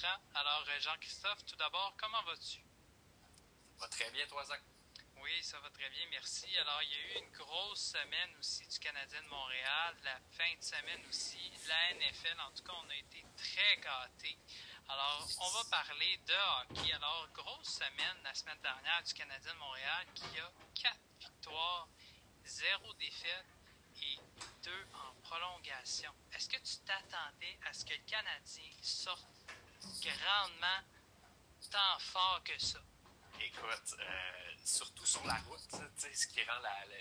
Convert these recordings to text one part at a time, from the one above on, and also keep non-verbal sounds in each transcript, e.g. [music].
Bertrand. Alors Jean-Christophe, tout d'abord, comment vas-tu? Va très bien, toi, Zach. Oui, ça va très bien, merci. Alors, il y a eu une grosse semaine aussi du Canadien de Montréal, la fin de semaine aussi, la NFL. En tout cas, on a été très gâtés. Alors, on va parler de hockey. Alors, grosse semaine la semaine dernière du Canadien de Montréal qui a quatre victoires, zéro défaite et deux en prolongation. Est-ce que tu t'attendais à ce que le Canadien sorte grandement tant fort que ça? Écoute, euh, surtout sur la route, ce qui rend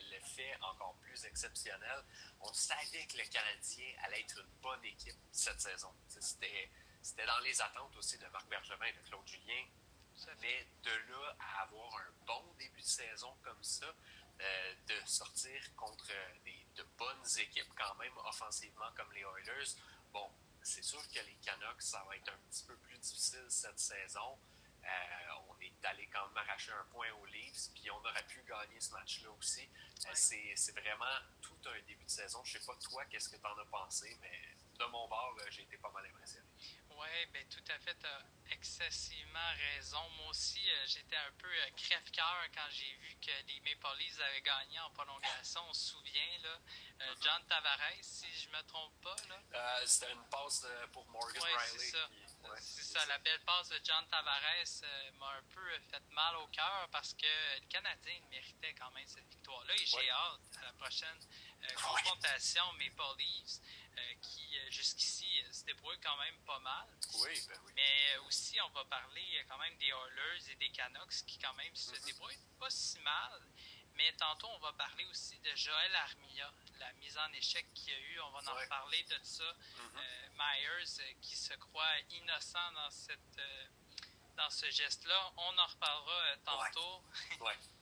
l'effet encore plus exceptionnel, on savait que le Canadien allait être une bonne équipe cette saison. C'était c'était dans les attentes aussi de Marc Bergevin et de Claude Julien. Mais de là à avoir un bon début de saison comme ça, euh, de sortir contre des, de bonnes équipes quand même offensivement comme les Oilers, bon, c'est sûr que les Canucks, ça va être un petit peu plus difficile cette saison. Euh, on est allé quand même arracher un point aux Leafs, puis on aurait pu gagner ce match-là aussi. Euh, c'est vraiment tout un début de saison. Je sais pas toi, qu'est-ce que tu en as pensé, mais de mon bord, j'ai été pas mal impressionné. Oui, ben tout à fait, tu as excessivement raison. Moi aussi, euh, j'étais un peu euh, crève-cœur quand j'ai vu que les Maple Leafs avaient gagné en prolongation. On se souvient, là. Euh, mm-hmm. John Tavares, si je me trompe pas, là. C'était une passe pour Morgan ouais, Riley. c'est ça. c'est ça, la belle passe de John Tavares m'a un peu fait mal au cœur parce que le Canadien méritait quand même cette victoire-là et j'ai hâte à la prochaine confrontation Maple Leafs. Qui jusqu'ici se débrouille quand même pas mal. Oui, ben oui. Mais aussi, on va parler quand même des Oilers et des Canucks qui quand même se mm-hmm. débrouillent pas si mal. Mais tantôt, on va parler aussi de Joël Armia, la mise en échec qu'il y a eu. On va en reparler de ça. Mm-hmm. Myers qui se croit innocent dans cette dans ce geste-là. On en reparlera tantôt. Ouais. [laughs]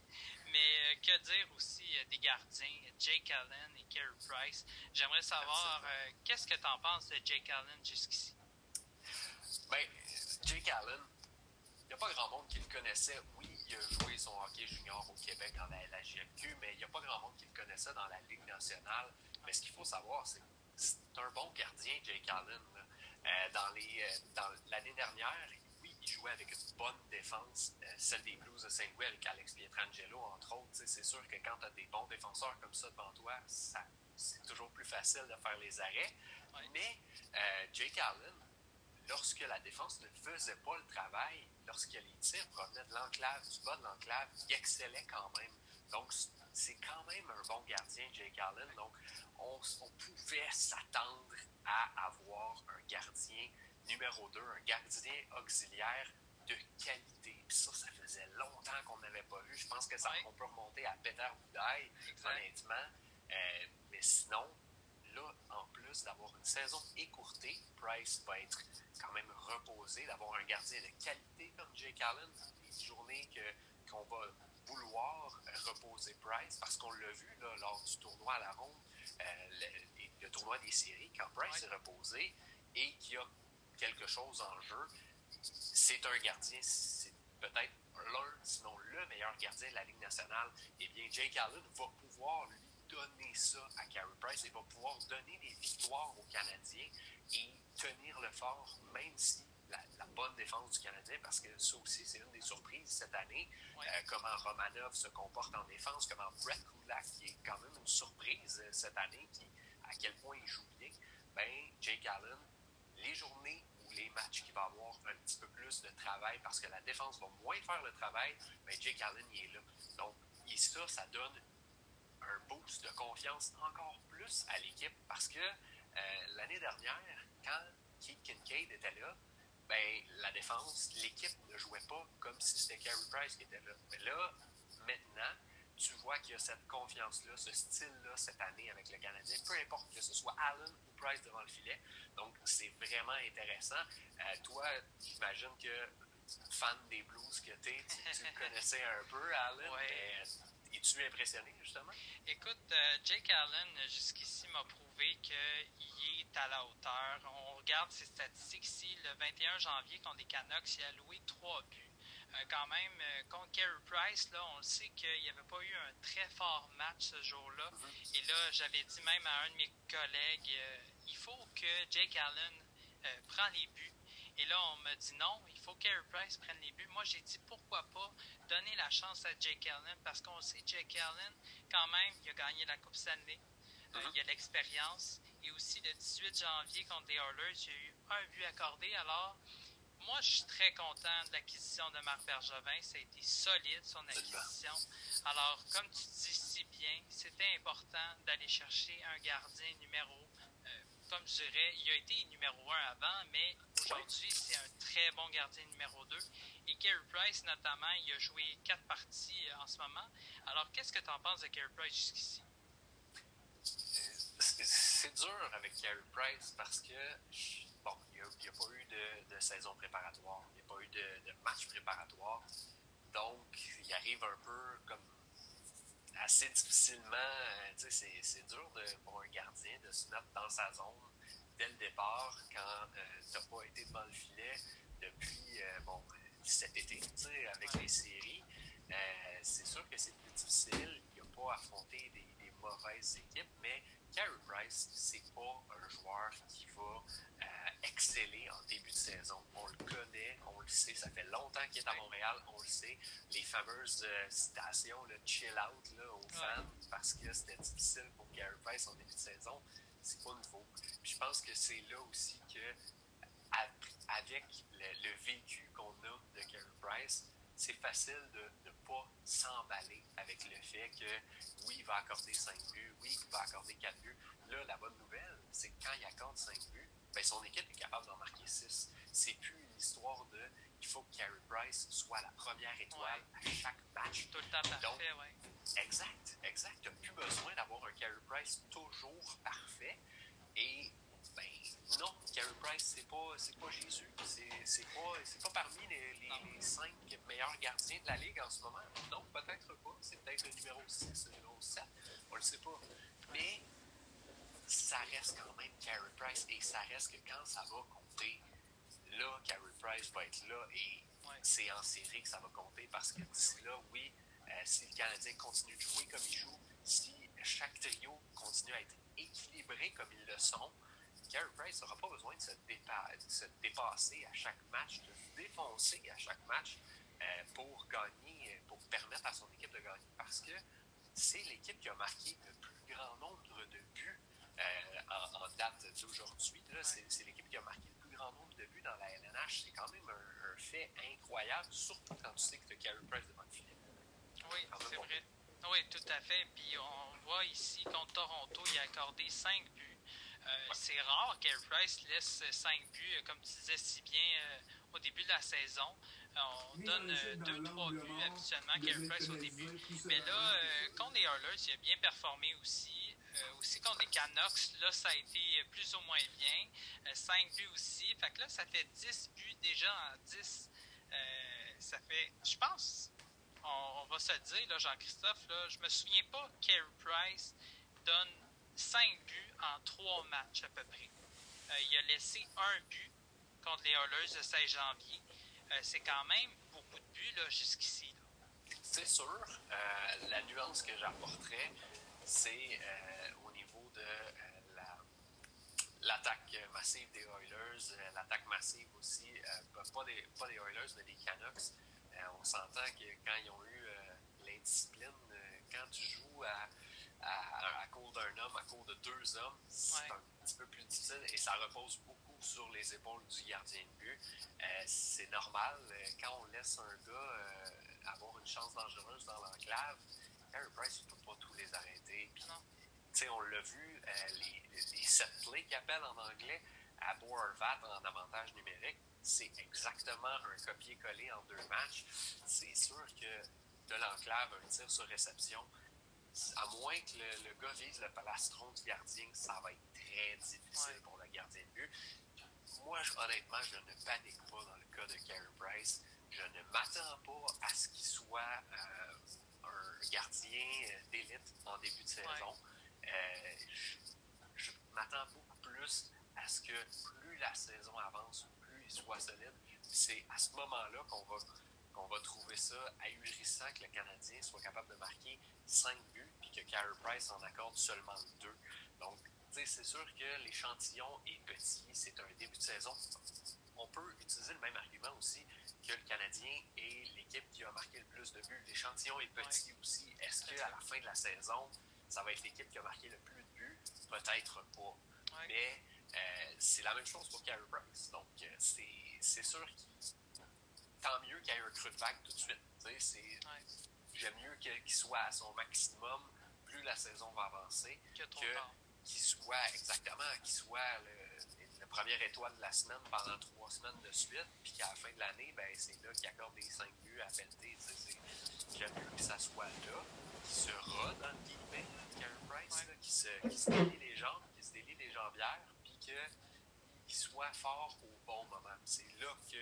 Mais euh, que dire aussi euh, des gardiens, Jake Allen et Carey Price? J'aimerais savoir, euh, qu'est-ce que tu en penses de Jake Allen jusqu'ici? Ben, Jake Allen, il n'y a pas grand monde qui le connaissait. Oui, il a joué son hockey junior au Québec dans la LHJMQ, mais il n'y a pas grand monde qui le connaissait dans la Ligue nationale. Mais ce qu'il faut savoir, c'est que c'est un bon gardien, Jake Allen. dans l'année dernière, il jouait avec une bonne défense, euh, celle des Blues de Saint-Louis avec Alex Pietrangelo, entre autres. C'est sûr que quand tu as des bons défenseurs comme ça devant toi, c'est toujours plus facile de faire les arrêts. Mais euh, Jake Allen, lorsque la défense ne faisait pas le travail, lorsque les tirs provenaient de l'enclave, du bas de l'enclave, il excellait quand même. Donc, c'est quand même un bon gardien, Jake Allen. Donc, on pouvait s'attendre à avoir un gardien numéro 2, un gardien auxiliaire de qualité. Puis ça, ça faisait longtemps qu'on n'avait pas vu. Je pense que ça, on peut remonter à Peter Boudaille, honnêtement. Euh, mais sinon, là, en d'avoir une saison écourtée, Price va être quand même reposé, d'avoir un gardien de qualité comme Jake Allen, les journées que, qu'on va vouloir reposer Price, parce qu'on l'a vu là, lors du tournoi à la ronde, euh, le, tournoi des séries, quand Price est reposé et qu'il a quelque chose en jeu, c'est un gardien, c'est peut-être l'un, sinon le meilleur gardien de la Ligue nationale, eh bien, Jake Allen va pouvoir lui donner ça à Carey Price et va pouvoir donner des victoires aux Canadiens et tenir le fort, même si la, bonne défense du Canadien, parce que ça aussi, c'est une des surprises cette année, euh, comment Romanov se comporte en défense, comment Brett Kulak, qui est quand même une surprise euh, cette année, qui, à quel point il joue bien, ben, Jake Allen les journées ou les matchs qui va avoir un petit peu plus de travail parce que la défense va moins faire le travail, mais ben, Jake Allen y est là. Donc, et ça, ça donne un boost de confiance encore plus à l'équipe parce que euh, l'année dernière, quand Keith Kincaid était là, ben, la défense, l'équipe ne jouait pas comme si c'était Carey Price qui était là. Mais là, maintenant, tu vois qu'il y a cette confiance-là, ce style-là cette année avec le Canadien, peu importe que ce soit Allen ou Price devant le filet. Donc, c'est vraiment intéressant. Euh, toi, j'imagine que fan des Blues que tu es, tu connaissais un peu, Allen. Ouais. Es-tu impressionné, justement? Écoute, euh, Jake Allen, jusqu'ici, m'a prouvé qu'il est à la hauteur. On regarde ses statistiques ici. Le 21 janvier, contre les Canucks, il a loué trois buts. Euh, quand même, euh, contre Carey Price, là, on le sait qu'il n'y avait pas eu un très fort match ce jour-là. Et là, j'avais dit même à un de mes collègues, il faut que Jake Allen prenne les buts. Et là, on m'a dit non, il faut que Carey Price prenne les buts. Moi, j'ai dit pourquoi pas donner la chance à Jake Allen? Parce qu'on sait Jake Allen, quand même, il a gagné la Coupe Stanley. Mm-hmm. il a l'expérience. Et aussi, le 18 janvier contre les Oilers, il y a eu un but accordé. Alors, moi, je suis très content de l'acquisition de Marc Bergevin. Ça a été solide, son acquisition. Alors, comme tu dis si bien, c'était important d'aller chercher un gardien numéro. Euh, comme je dirais, il a été numéro un avant, mais aujourd'hui, c'est un très bon gardien numéro 2. Et Carey Price, notamment, il a joué quatre parties euh, en ce moment. Alors, qu'est-ce que tu en penses de Carey Price jusqu'ici? C'est dur avec Carey Price parce que bon, il n'y a, pas eu de, saison préparatoire, il n'y a pas eu de, match préparatoire. Donc, il arrive un peu comme assez difficilement. Euh, c'est dur pour un gardien de se mettre dans sa zone dès le départ quand euh, tu n'as pas été devant le filet depuis euh, bon, cet été avec les séries. c'est sûr que c'est plus difficile. Il n'a pas affronté des, des mauvaises équipes, mais Carey Price, c'est pas un joueur qui va euh, exceller en début de saison. On le connaît, on le sait, ça fait longtemps qu'il est à Montréal, on le sait. Les fameuses euh, citations, le chill out là, aux fans, parce que c'était difficile pour Carey Price en début de saison, c'est pas nouveau. Je pense que c'est là aussi que, avec le, le vécu qu'on a de Carey Price, c'est facile de ne pas s'emballer avec le fait que oui, il va accorder 5 buts, oui, il va accorder 4 buts. Là, la bonne nouvelle, c'est que quand il accorde 5 buts, ben, son équipe est capable d'en marquer 6. C'est plus une histoire de il faut que Carey Price soit la première étoile à chaque match. Tout le temps parfait, oui. Exact, exact. Tu n'as plus besoin d'avoir un Carey Price toujours parfait. Et ben non, Carey Price, c'est pas, pas Jésus. C'est, pas, pas parmi les, les, cinq meilleurs gardiens de la Ligue en ce moment. Non, peut-être pas. C'est peut-être le numéro 6, le numéro 7. On le sait pas. Mais ça reste quand même Carey Price et ça reste que quand ça va compter, là, Carey Price va être là et c'est en série que ça va compter parce que d'ici là, oui, euh, si le Canadien continue de jouer comme il joue, si chaque trio continue à être équilibré comme ils le sont, Carey Price n'aura pas besoin de se, dépasser à chaque match, de se défoncer à chaque match euh, pour gagner, pour permettre à son équipe de gagner. Parce que c'est l'équipe qui a marqué le plus grand nombre de buts euh, en, date d'aujourd'hui. C'est l'équipe qui a marqué le plus grand nombre de buts dans la LNH. C'est quand même un, fait incroyable, surtout quand tu sais que tu as Carey Price devant le filet. Oui, c'est vrai. Oui, tout à fait. Puis on voit ici contre Toronto, il a accordé 5 buts. Euh, c'est rare qu'Air Price laisse 5 buts, euh, comme tu disais si bien euh, au début de la saison. on donne 2-3 buts habituellement qu'Air Price au début. Mais là, contre les Oilers, il a bien performé aussi. Aussi contre les Canucks, là, ça a été plus ou moins bien. 5 buts aussi. Fait que là, ça fait 10 buts déjà en 10. ça fait, je pense, on, va se dire, Jean-Christophe, je me souviens pas qu'Air Price donne 5 buts en 3 matchs à peu près. Euh, il a laissé un but contre les Oilers le 16 janvier. Euh, c'est quand même beaucoup de buts jusqu'ici. C'est sûr. Euh, la nuance que j'apporterais, c'est au niveau de l'attaque massive des Oilers, l'attaque massive aussi, pas, des, pas des Oilers, mais des Canucks. on s'entend que quand ils ont eu l'indiscipline, quand tu joues à à, cause d'un homme, à cause de deux hommes, c'est un petit peu plus difficile et ça repose beaucoup sur les épaules du gardien de but. Euh, c'est normal, euh, quand on laisse un gars euh, avoir une chance dangereuse dans l'enclave, Harry Price ne peut pas tous les arrêter. Puis, on l'a vu, les, les, set plays qu'il appelle en anglais, à Boervat en avantage numérique, c'est exactement un copier-coller en deux matchs. C'est sûr que de l'enclave, un tir sur réception, à moins que le, gars vise le palastron du gardien, ça va être très difficile pour le gardien de but. Moi, honnêtement, je ne panique pas dans le cas de Carey Price. Je ne m'attends pas à ce qu'il soit euh, gardien euh, d'élite en début de saison. Euh, je, m'attends beaucoup plus à ce que plus la saison avance, plus il soit solide. C'est à ce moment-là qu'on va qu'on va trouver ça ahurissant que le Canadien soit capable de marquer 5 buts puis que Carey Price en accorde seulement 2. Donc, c'est sûr que l'échantillon est petit, c'est un début de saison. On peut utiliser le même argument aussi que le Canadien est l'équipe qui a marqué le plus de buts. L'échantillon est petit aussi. Est-ce qu'à la fin de la saison, ça va être l'équipe qui a marqué le plus de buts? Peut-être pas. Mais euh, c'est la même chose pour Carey Price. Donc, euh, c'est sûr qu'il tant mieux qu'il y ait un creux de vague tout de suite. J'aime mieux qu'il soit à son maximum plus la saison va avancer que qu'il soit exactement qu'il soit le, première étoile de la semaine pendant trois semaines de suite, puis qu'à la fin de l'année, ben, c'est là qu'il accorde des cinq buts à pelleter. J'aime mieux que ça soit là, qu'il se rode, dans le guillemets, Price, qui, se, qui se délie les jambes, qui se délie les jambières, puis qu'il soit fort au bon moment. C'est là que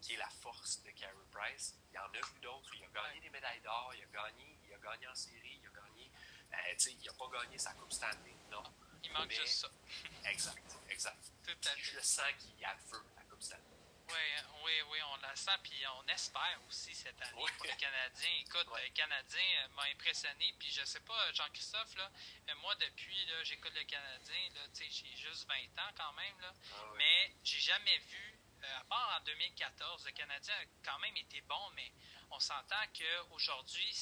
qui est la force de Carey Price. Il y en a eu d'autres. Il a gagné des médailles d'or, il a gagné, il a gagné en série, il a gagné. Euh, il n'a pas gagné sa Coupe Stanley, non. Il manque juste ça. [laughs] exact, exact. Tout à fait. Je sens qu'il a feu la Coupe Stanley. Oui, oui, oui, on la sent, puis on espère aussi cette année pour les Canadiens. Écoute, les Canadiens m'ont impressionné, puis je sais pas, Jean-Christophe, là, moi, depuis, là, j'écoute le Canadien, là, j'ai juste 20 ans quand même, là, ah mais j'ai jamais vu euh, à part en 2014, le Canadien a quand même été bon, mais on s'entend qu'aujourd'hui,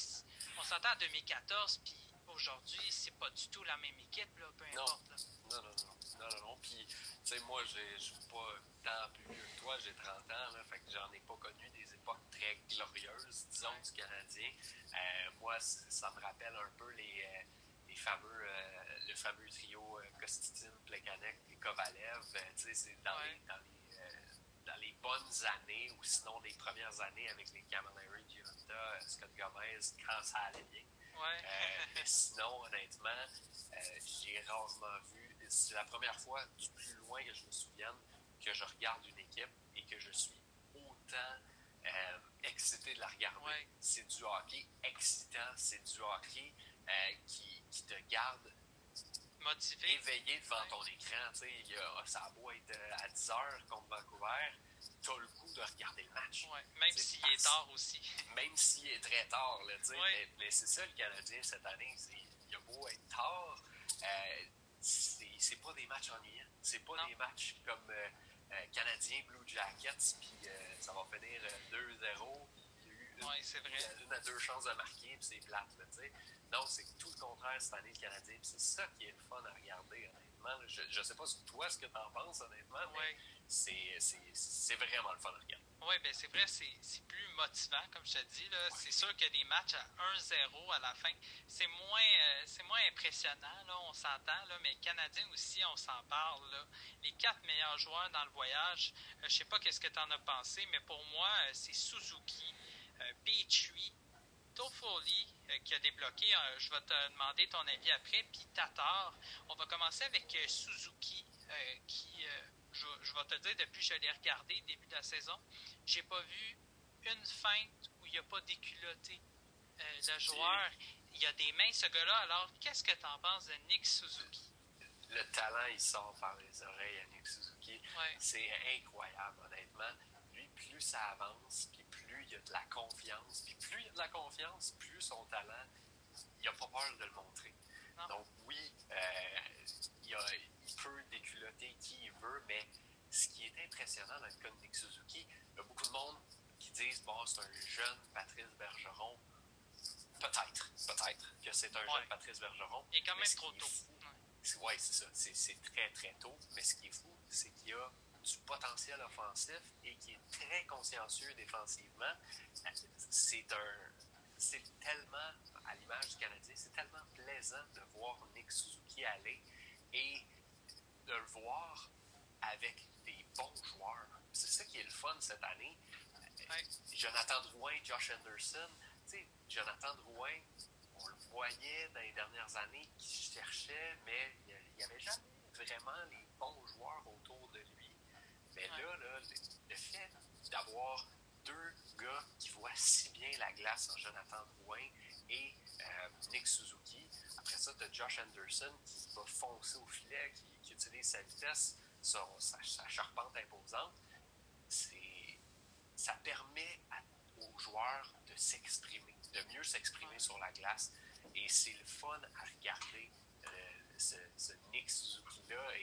on s'entend en 2014, puis aujourd'hui, c'est pas du tout la même équipe, là, peu importe. Non, non, non. Non, non, non. Puis, tu sais, moi, je suis pas tant plus vieux que toi, j'ai 30 ans, là, fait que j'en ai pas connu des époques très glorieuses, disons, du Canadien. Euh, moi, ça me rappelle un peu les, euh, les fameux, le fameux trio Kostitine, Plekanec et Kovalev. tu sais, c'est dans, les, dans les dans les bonnes années ou sinon les premières années avec les Camilleri, Giunta, Scott Gomez, quand ça allait bien. Euh, mais sinon, honnêtement, euh, j'ai rarement vu. C'est la première fois du plus loin que je me souvienne que je regarde une équipe et que je suis autant euh, excité de la regarder. C'est du hockey excitant, c'est du hockey qui, qui, te garde motivé. Éveillé devant ton écran. Il y a, ça a beau être à 10 heures contre Vancouver, tu as le goût de regarder le match. même s'il est tard aussi. même s'il est très tard. Là, Mais, c'est ça le Canadien cette année. Il a beau être tard, euh, c'est pas des matchs ennuyants. C'est pas des matchs comme euh, euh, Canadien Blue Jackets, puis ça va finir 2-0. Oui, c'est vrai. Une à deux chances de marquer, puis c'est plate. Là, non, c'est tout le contraire cette année, le Canadien. C'est ça qui est le fun à regarder, honnêtement. Je ne sais pas toi ce que tu en penses, honnêtement, mais c'est vraiment le fun à regarder. Oui, bien c'est vrai, c'est plus motivant, comme je te dis. C'est sûr a des matchs à 1-0 à la fin. C'est moins, euh, moins impressionnant, là, on s'entend, mais le Canadien aussi, on s'en parle. Là. Les quatre meilleurs joueurs dans le voyage, euh, je sais pas qu'est-ce que tu en as pensé, mais pour moi, euh, c'est Suzuki, Petrie, Toffoli euh, qui a débloqué. Euh, je vais te demander ton avis après. Puis Tatar. On va commencer avec euh, Suzuki, qui, je, vais te dire, depuis que je l'ai regardé début de la saison, j'ai pas vu une feinte où il n'a pas déculotté le joueur. Il y a des mains, ce gars-là. Alors, qu'est-ce que tu en penses de Nick Suzuki? Le talent, il sort par les oreilles à Nick Suzuki. C'est incroyable, honnêtement. Lui, plus ça avance, il y a de la confiance. Puis plus il y a de la confiance, plus son talent, il n'a pas peur de le montrer. Donc oui, euh, il, peut déculoter qui il veut, mais ce qui est impressionnant dans le cas de Nick Suzuki, il y a beaucoup de monde qui disent bon, c'est un jeune Patrice Bergeron. Peut-être, peut-être que c'est un jeune Patrice Bergeron. Il est quand même trop tôt. Oui, c'est ça. C'est très, très tôt. Mais ce qui est fou, c'est qu'il y a du potentiel offensif et qui est très consciencieux défensivement, c'est un c'est tellement, à l'image du Canadien, c'est tellement plaisant de voir Nick Suzuki aller et de le voir avec des bons joueurs. C'est ça qui est le fun cette année. Jonathan Drouin, Josh Anderson, Jonathan Drouin, on le voyait dans les dernières années qui cherchait, mais il n'y avait jamais vraiment les bons joueurs autour de lui. Mais là, le, fait d'avoir deux gars qui voient si bien la glace en Jonathan Drouin et euh, Nick Suzuki, après ça, tu as Josh Anderson qui va foncer au filet, qui, utilise sa vitesse, sa, charpente imposante. Ça permet aux joueurs de s'exprimer, de mieux s'exprimer sur la glace. Et c'est le fun à regarder. Euh, ce, ce, Nick Suzuki-là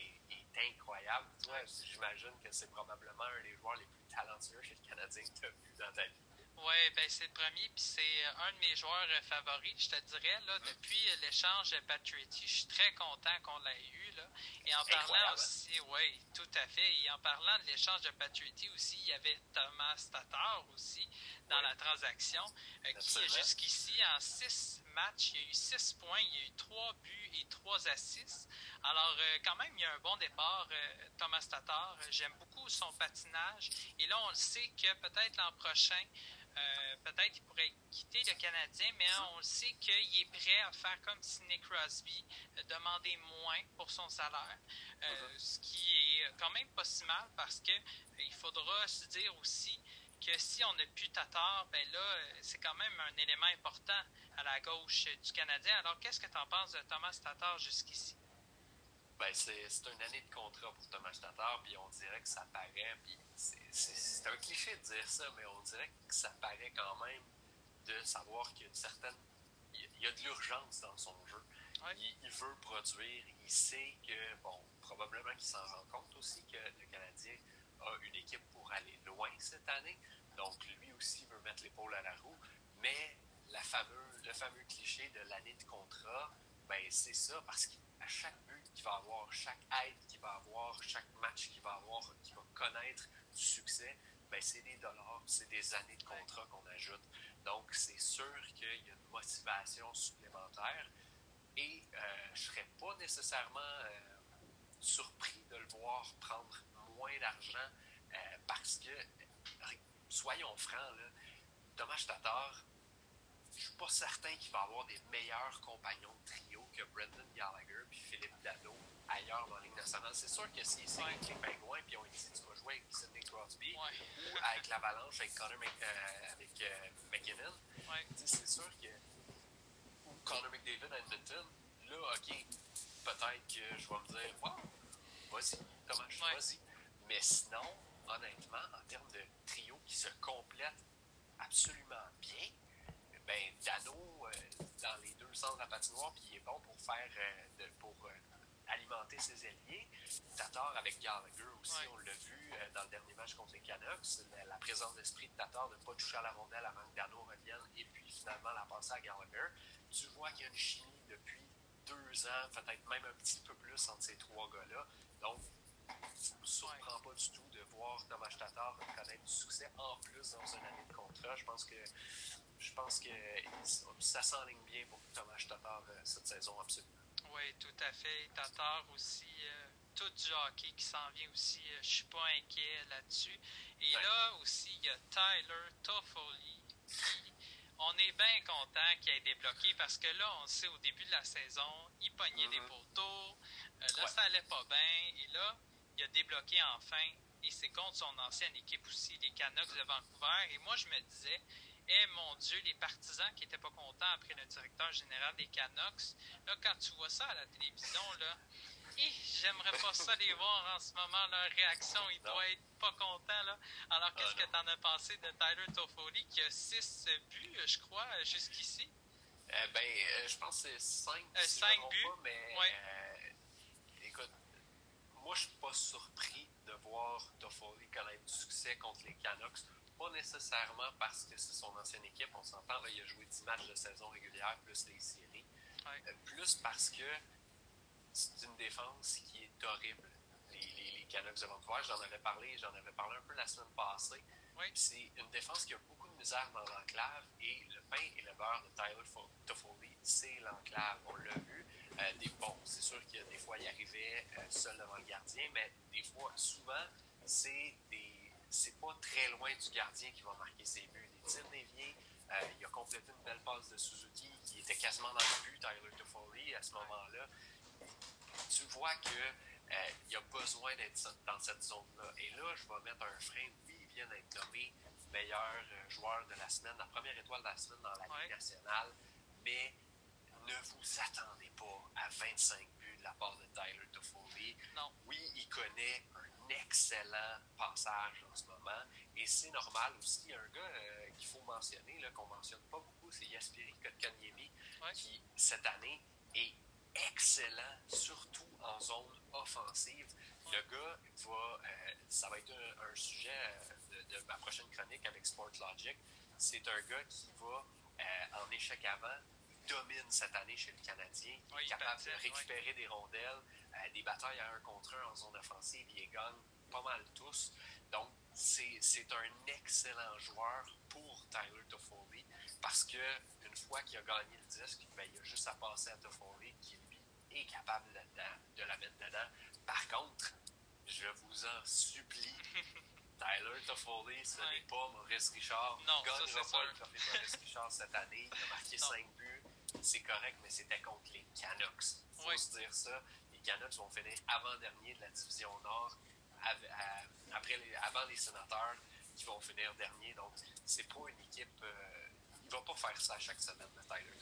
est, incroyable. Toi, j'imagine que c'est probablement un des joueurs les plus talentueux chez le Canadien que tu as vu dans ta vie. Oui, ben c'est le premier, puis c'est un de mes joueurs favoris, je te dirais, là, depuis l'échange Patriotti. Je suis très content qu'on l'ait eu. Là. Et en parlant aussi, oui, tout à fait. Et en parlant de l'échange de Patriotti aussi, il y avait Thomas Tatar aussi dans la transaction, euh, qui jusqu'ici, en six matchs, il y a eu six points, il y a eu trois buts et trois assists. Alors, euh, quand même, il y a un bon départ, euh, Thomas Tatar. J'aime beaucoup son patinage. Et là, on le sait que peut-être l'an prochain, euh, peut-être qu'il pourrait quitter le Canadien, mais on le sait qu'il est prêt à faire comme Sidney Crosby, euh, demander moins pour son salaire, euh, uh-huh. ce qui est quand même pas si mal parce que il faudra se dire aussi que si on n'a plus Tatar, ben là, c'est quand même un élément important à la gauche du Canadien. Alors, qu'est-ce que tu en penses de Thomas Tatar jusqu'ici? Ben, c'est une année de contrat pour Thomas Tatar, puis on dirait que ça paraît, puis c'est un cliché de dire ça, mais on dirait que ça paraît quand même de savoir qu'il y a une certaine. Il y a de l'urgence dans son jeu. Il, veut produire, il sait que, bon, probablement qu'il s'en rend compte aussi que le Canadien a une équipe pour aller loin cette année. Donc, lui aussi veut mettre l'épaule à la roue. Mais la le fameux cliché de l'année de contrat, ben, c'est ça, parce qu'à chaque but qu'il va avoir, chaque aide qu'il va avoir, chaque match qu'il va avoir, qu'il va connaître du succès, ben, c'est des dollars, c'est des années de contrat qu'on ajoute. Donc, c'est sûr qu'il y a une motivation supplémentaire et euh, je ne serais pas nécessairement euh, surpris de le voir prendre moins d'argent euh, parce que, soyons francs, là, Thomas Tatar, je suis pas certain qu'il va avoir des meilleurs compagnons de trio que Brendan Gallagher puis Philippe Dano ailleurs dans la Ligue nationale. C'est sûr que si c'est avec les Pingouins puis on dit tu vas jouer avec Sidney Crosby ou avec l'Avalanche avec Connor euh, avec euh, McKinnon, c'est sûr que ou Connor McDavid à Edmonton, là, ok, peut-être que je vais me dire wow, vas-y, Thomas, vas-y. Mais sinon, honnêtement, en termes de trio qui se complètent absolument bien, ben, Dano, euh, dans les deux sens de la patinoire, puis il est bon pour faire, euh, pour euh, alimenter ses ailiers. Tatar avec Gallagher aussi, on l'a vu dans le dernier match contre les Canucks. La, présence d'esprit de Tatar de ne pas toucher à la rondelle avant que Dano revienne et puis finalement la passer à Gallagher. Tu vois qu'il y a une chimie depuis deux ans, peut-être même un petit peu plus entre ces trois gars-là. Donc, ne surprend pas du tout de voir Thomas Tatar connaître du succès en plus dans une année de contrat. Je pense que je pense que ça s'enligne bien pour Thomas Tatar euh, cette saison, absolument. Oui, tout à fait. Tatar aussi, euh, tout du hockey qui s'en vient aussi. Euh, je suis pas inquiet là-dessus. Et là aussi, il y a Tyler Toffoli. On est bien content qu'il ait débloqué parce que là, on sait au début de la saison, il pognait des mm-hmm. poteaux. là, ça allait pas bien. Et là, il a débloqué enfin. Et c'est contre son ancienne équipe aussi, les Canucks de Vancouver. Et moi, je me disais, eh mon Dieu, les partisans qui n'étaient pas contents après le directeur général des Canucks. Là, quand tu vois ça à la télévision, là, j'aimerais pas ça les voir en ce moment, leur réaction, ils doivent être pas contents, là. Alors, qu'est-ce ah, que tu en as pensé de Tyler Toffoli, qui a six buts, je crois, jusqu'ici? Eh ben, euh, je pense que c'est cinq, euh, cinq buts, mais euh, moi, je suis pas surpris de voir Toffoli connaître du succès contre les Canucks pas nécessairement parce que c'est son ancienne équipe, on s'entend, il a joué 10 matchs de saison régulière plus les séries. Euh, plus parce que c'est une défense qui est horrible. Les, les, les Canucks de Vancouver, j'en avais parlé, j'en avais parlé un peu la semaine passée. C'est une défense qui a beaucoup de misère dans l'enclave et le pain et le beurre de Tyler Toffoli, c'est l'enclave. On l'a vu. Euh, des, bon, c'est sûr que des fois, il arrivait euh, seul devant le gardien, mais des fois, souvent, c'est des c'est pas très loin du gardien qui va marquer ses buts. Des tirs déviés, euh, il a complété une belle passe de Suzuki qui était quasiment dans le but, Tyler Toffoli, à ce moment-là. Tu vois qu'il euh, a besoin d'être dans cette zone-là. Et là, je vais mettre un frein. Oui, il vient d'être nommé meilleur joueur de la semaine, la première étoile de la semaine dans la Ligue nationale, mais ne vous attendez pas à 25 buts la part de Tyler Toffoli. Non. Oui, il connaît un excellent passage en ce moment. Et c'est normal aussi. Il y a un gars euh, qu'il faut mentionner, qu'on mentionne pas beaucoup, c'est Yaspiri Kotkaniemi, Ouais. qui, cette année, est excellent, surtout en zone offensive. Le gars va, euh, ça va être un, un sujet euh, de, de ma prochaine chronique avec Sport Logic. C'est un gars qui va euh, en échec avant, domine cette année chez le Canadien. Il Ouais, est il capable de récupérer des rondelles, euh, des batailles à un contre un en zone offensive, il les gagne pas mal tous. Donc, c'est un excellent joueur pour Tyler Toffoli parce que une fois qu'il a gagné le disque, ben, il a juste à passer à Toffoli qui lui est capable de la mettre dedans. Par contre, je vous en supplie, [laughs] Tyler Toffoli, ce Ouais. n'est pas Maurice Richard. Non, il ne ça, gagnera pas sûr. le trophée Maurice Richard cette année. Il a marqué Non. 5 buts. C'est correct, mais c'était contre les Canucks. Il faut Oui. se dire ça. Les Canucks vont finir avant-dernier de la division Nord, à- après les- avant les sénateurs qui vont finir dernier. Donc, c'est pas une équipe. euh, il va pas faire ça chaque semaine, le Tyler.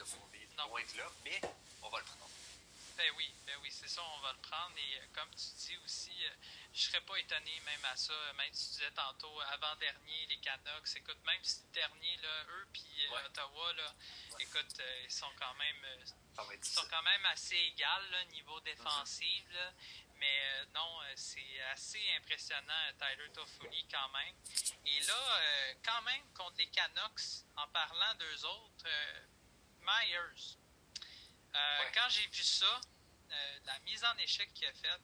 Non. Loin de là, mais on va le prendre. Ben oui, ben oui, c'est ça, on va le prendre. Et euh, comme tu dis aussi, euh, je serais pas étonné même à ça, même si tu disais tantôt avant-dernier, les Canucks, écoute, même si le dernier, là, eux puis euh, Ouais. Ottawa, là, écoute, ils sont quand même ils sont quand même assez égales là, niveau défensif. là. Mais euh, non, c'est assez impressionnant, Tyler Toffoli, quand même. Et là, euh, quand même, contre les Canucks, en parlant d'eux autres, euh, Myers. Euh, Ouais. Quand j'ai vu ça, euh, la mise en échec qu'il a faite,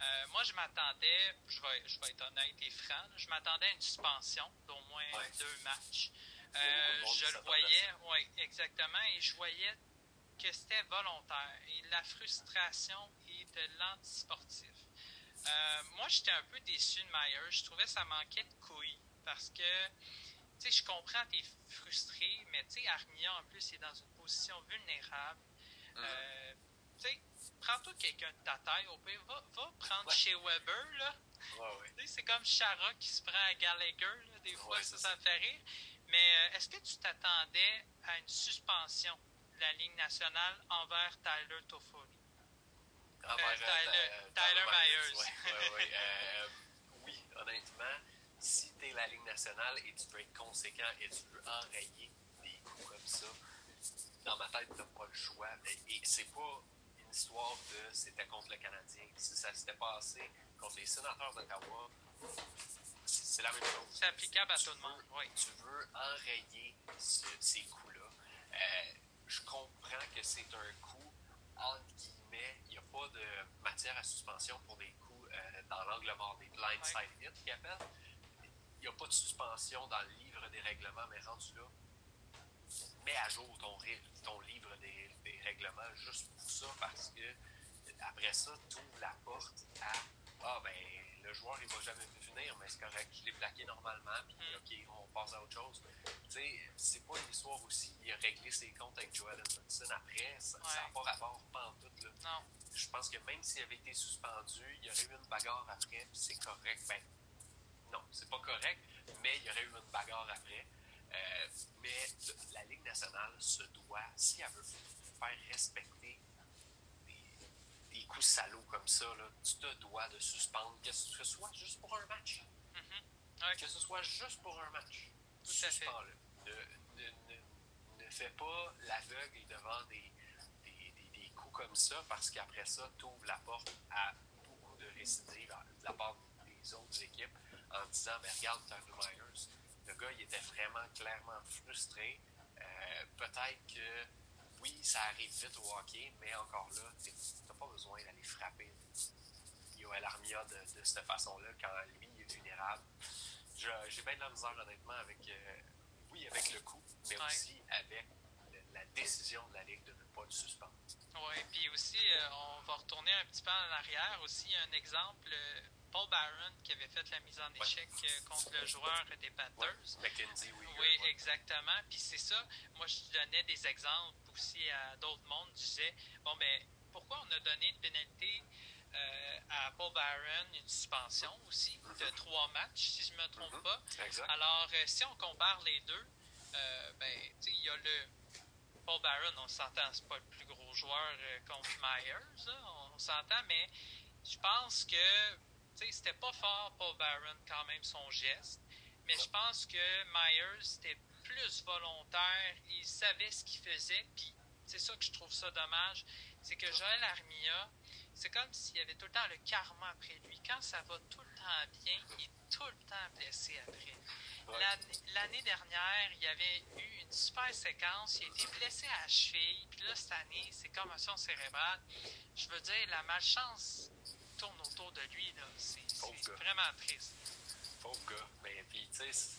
euh, moi, je m'attendais, je vais, je vais être honnête et franc, je m'attendais à une suspension d'au moins Ouais. deux matchs. Euh, je le voyais, oui, exactement, et je voyais que c'était volontaire. Et la frustration est de l'antisportif. Euh, moi, j'étais un peu déçu de Myers. Je trouvais que ça manquait de couilles parce que, tu sais, je comprends, t'es frustré, mais tu sais, Armia, en plus, est dans une position vulnérable. Euh, tu sais, prends-toi quelqu'un de ta taille, au pire, va, va prendre Ouais. chez Weber, là. Ouais, ouais. C'est comme Chara qui se prend à Gallagher, là, des fois, ça, ça me fait rire. Mais euh, est-ce que tu t'attendais à une suspension de la Ligue nationale envers Tyler Toffoli? Envers, Euh, Tyler- Ty- Tyler Myers. [laughs] Euh, oui, honnêtement, si tu es la Ligue nationale et tu veux être conséquent et tu veux enrayer des coups comme ça, dans ma tête, tu pas le choix. Et, et c'est pas une histoire de c'était contre le Canadien. Si ça s'était passé contre les sénateurs d'Ottawa, c'est la même chose. C'est applicable à Tu tout le monde, oui. Tu veux enrayer ce- ces coups-là. Euh, je comprends que c'est un coup, entre guillemets, il n'y a pas de matière à suspension pour des coups euh, dans l'angle mort, des blindside hits qu'ils appellent. Il n'y a pas de suspension dans le livre des règlements, mais rendu là, mets à jour ton, ton livre des, des règlements juste pour ça, parce que après ça, tu ouvres la porte à Ah, ben, le joueur, il va jamais vu venir, mais c'est correct, je l'ai plaqué normalement, puis Mm. OK, on passe à autre chose. Tu sais, c'est pas une histoire aussi, il a réglé ses comptes avec Joel Edmondson après, ça n'a Ouais. pas rapport, pas en tout, là. Non. Je pense que même s'il avait été suspendu, il y aurait eu une bagarre après, puis c'est correct. Ben, non, c'est pas correct, mais il y aurait eu une bagarre après. Euh, mais la Ligue nationale se doit, si elle veut faire respecter des, des coups salauds comme ça, là, tu te dois de suspendre, que ce soit juste pour un match. Mhm. Ouais. Que ce soit juste pour un match. Tout à fait. Ne, ne, ne, ne fais pas l'aveugle devant des, des, des, des coups comme ça parce qu'après ça, tu ouvres la porte à beaucoup de récidives de la part des autres équipes en disant mais regarde Tyler Myers, le gars il était vraiment clairement frustré. Euh, Peut-être que oui, ça arrive vite au hockey, mais encore là, tu n'as pas besoin d'aller frapper Yoel Armia de, de cette façon-là quand lui il est vulnérable. J'ai bien de la misère honnêtement avec euh, oui avec le coup, mais Ouais. aussi avec la décision de la Ligue de ne pas le suspendre. Oui, puis aussi, euh, on va retourner un petit peu en arrière. Aussi, un exemple, Paul Barron qui avait fait la mise en échec euh, contre le joueur des Panthers. McKenzie, oui. Oui, exactement. Puis c'est ça. Moi, je donnais des exemples aussi à d'autres mondes. Je disais, bon, ben, pourquoi on a donné une pénalité euh, à Paul Barron, une suspension aussi de Mhm. trois matchs, si je ne me trompe Mhm. pas? Exact. Alors, euh, si on compare les deux, euh, ben, tu sais, il y a le. Paul Barron, on s'entend, c'est pas le plus gros joueur euh, contre Myers. On- on s'entend, mais je pense que c'était pas fort pour Baron quand même son geste. Mais je pense que Myers était plus volontaire, il savait ce qu'il faisait, puis c'est ça que je trouve ça dommage, c'est que Joël Armia, c'est comme s'il y avait tout le temps le karma après lui. Quand ça va tout le temps bien, il est tout le temps blessé après. L'année dernière, il y avait eu une super séquence, il a été blessé à la cheville, puis là, cette année, c'est commotion cérébrale. Je veux dire, la malchance tourne autour de lui. C'est vraiment triste. Pauvre gars. Mais puis, tu sais,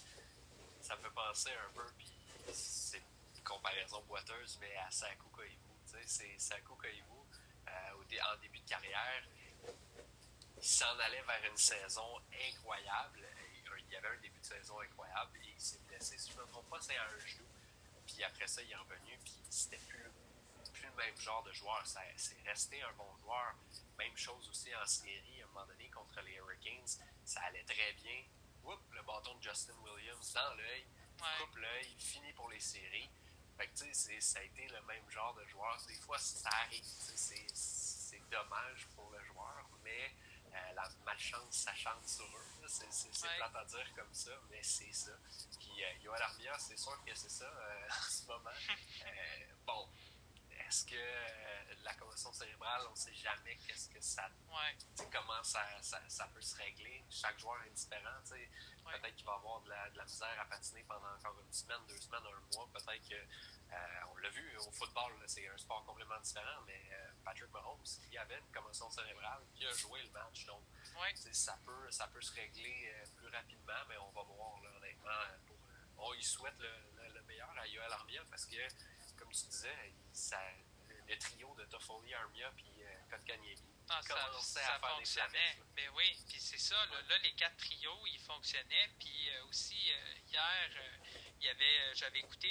ça me fait penser un peu, puis c'est une comparaison boiteuse, mais à Saku Koivu. Tu sais, c'est Saku Koivu, euh, en début de carrière, il s'en allait vers une saison incroyable. Il y avait un début de saison incroyable et il s'est blessé. Si je ne me trompe pas, c'est à un genou. Puis après ça, il est revenu, puis c'était plus, plus le même genre de joueur. C'est resté un bon joueur. Même chose aussi en série, à un moment donné, contre les Hurricanes. Ça allait très bien. Oups, le bâton de Justin Williams dans l'œil. Coupe l'œil, fini pour les séries. Fait que, tu sais, ça a été le même genre de joueur. Des fois, ça arrive. C'est dommage pour le joueur, mais euh, la malchance, ça chante sur eux. C'est ouais. plate à dire comme ça, mais c'est ça. Puis, euh, Yoel Armia, c'est sûr que c'est ça euh, en ce moment. [laughs] Euh, bon, est-ce que euh, la commotion cérébrale, on ne sait jamais qu'est-ce que ça. Ouais. Comment ça, ça, ça, peut se régler. Chaque joueur est différent. Ouais. Peut-être qu'il va avoir de la, de la, misère à patiner pendant encore une semaine, deux semaines, un mois. Peut-être que. Euh, on l'a vu au football, c'est un sport complètement différent, mais euh, Patrick Mahomes, il avait une commotion cérébrale, il a joué le match. Donc, ça, peut, ça peut se régler plus rapidement, mais on va voir, là, honnêtement. Pour, on y souhaite le, le, meilleur à Yoel Armia parce que tu disais, ça, le, trio de Toffoli, Armia puis euh, Kotkaniemi ah, ça, ça fonctionnait. Mais oui, puis c'est ça, là, les quatre trios, ils fonctionnaient. Puis euh, aussi, euh, hier, il y avait, j'avais écouté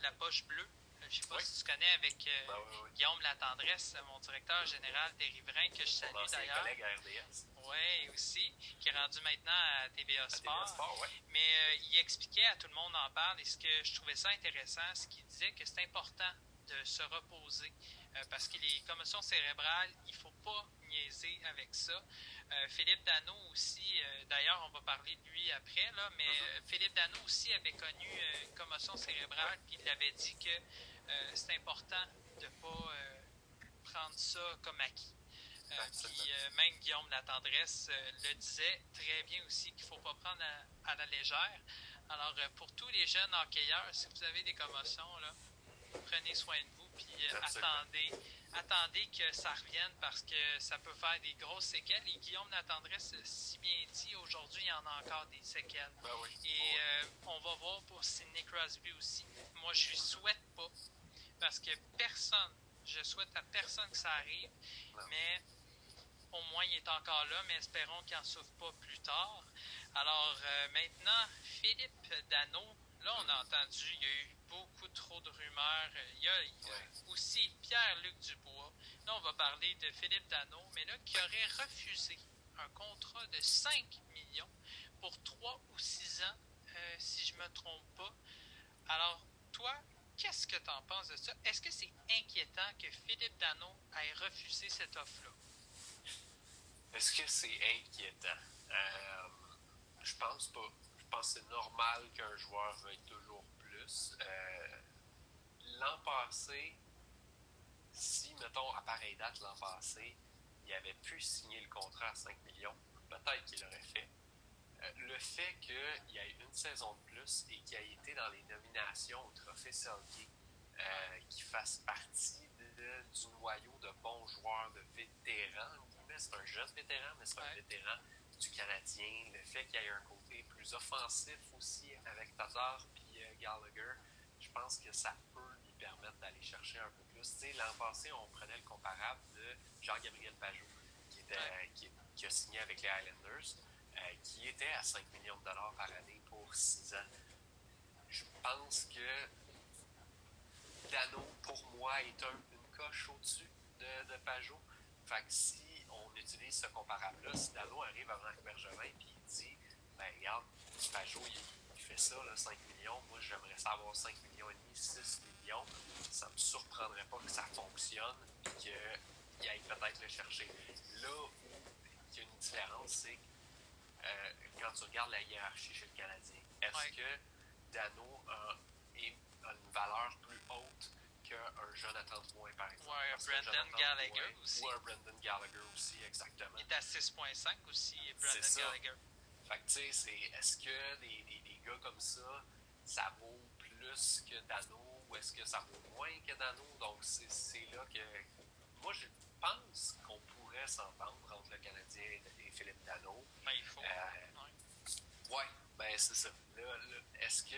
La Poche Bleue. Je sais pas si tu connais avec ben Guillaume Latendresse, mon directeur général des Riverains, que je salue d'ailleurs. collègue à RDS. Oui, aussi, qui est rendu maintenant à TVA Sport. Mais il expliquait à tout le monde en parle, et ce que je trouvais ça intéressant, c'est qu'il disait que c'est important de se reposer. Euh, parce que les commotions cérébrales, il ne faut pas niaiser avec ça. Euh, Philippe Dano aussi, euh, d'ailleurs, on va parler de lui après, là, mais uh-huh. Philippe Dano aussi avait connu une commotion cérébrale, puis il avait dit que c'est important de ne pas prendre ça comme acquis. puis même Guillaume La Tendresse le disait très bien aussi qu'il ne faut pas prendre à, à la légère. Alors, pour tous les jeunes hockeyeurs, si vous avez des commotions, là, prenez soin de vous, puis euh, attendez, attendez que ça revienne parce que ça peut faire des grosses séquelles. Et Guillaume Latendresse, si bien dit, aujourd'hui, il y en a encore des séquelles. Ben Et euh, on va voir pour Sidney Crosby aussi. Moi, je lui souhaite pas parce que personne, je souhaite à personne que ça arrive, mais au moins il est encore là, mais espérons qu'il n'en souffre pas plus tard. Alors euh, maintenant, Philippe Dano, là on a entendu, il y a eu beaucoup trop de rumeurs. Il y a, aussi Pierre-Luc Dubois. Là, on va parler de Philippe Dano, mais là, qui aurait refusé un contrat de 5 millions pour 3 ou 6 ans, euh, si je ne me trompe pas. Alors, toi, qu'est-ce que tu en penses de ça? Est-ce que c'est inquiétant que Philippe Dano ait refusé cette offre-là? Est-ce que c'est inquiétant? Euh, je pense pas. Je pense que c'est normal qu'un joueur veuille toujours euh, l'an passé, si, mettons, à pareille date l'an passé, il avait pu signer le contrat à 5 millions, peut-être qu'il l'aurait fait. Euh, le fait qu'il y ait une saison de plus et qu'il ait été dans les nominations au Trophée Selkie, euh, qu'il fasse partie du noyau de bons joueurs, de vétérans, c'est un jeune vétéran, mais c'est un vétéran du Canadien. Le fait qu'il y ait un côté plus offensif aussi avec Tazar Gallagher, je pense que ça peut lui permettre d'aller chercher un peu plus. l'an passé, on prenait le comparable de Jean-Gabriel Pajot, qui, était, qui, a signé avec les Highlanders, euh, qui était à 5 millions de dollars par année pour 6 ans. Je pense que Dano, pour moi, est un, une coche au-dessus de, de Pajot. Fait que si on utilise ce comparable-là, si Dano arrive à Marc Bergevin et il dit ben regarde, Pajot, il fait ça, là, 5 millions. Moi, j'aimerais savoir 5 millions et demi, 6 millions. Ça me surprendrait pas que ça fonctionne et que qu'il aille peut-être le chercher. Là il y a une différence, c'est euh, quand tu regardes la hiérarchie chez le Canadien, est-ce que Dano a, une valeur plus haute qu'un Jonathan Drouin, par exemple? Ouais, un Brendan Gallagher aussi. Ou un Brendan Gallagher aussi, exactement. Il est à 6,5 aussi, Brendan Gallagher. Fait que, tu sais, est-ce que des, des, des, gars comme ça, ça vaut plus que Dano ou est-ce que ça vaut moins que Dano? Donc, c'est là que. Moi, je pense qu'on pourrait s'entendre entre le Canadien et Philippe Dano. Ben, il faut. Euh, ouais. ben, c'est ça. Là, est-ce que.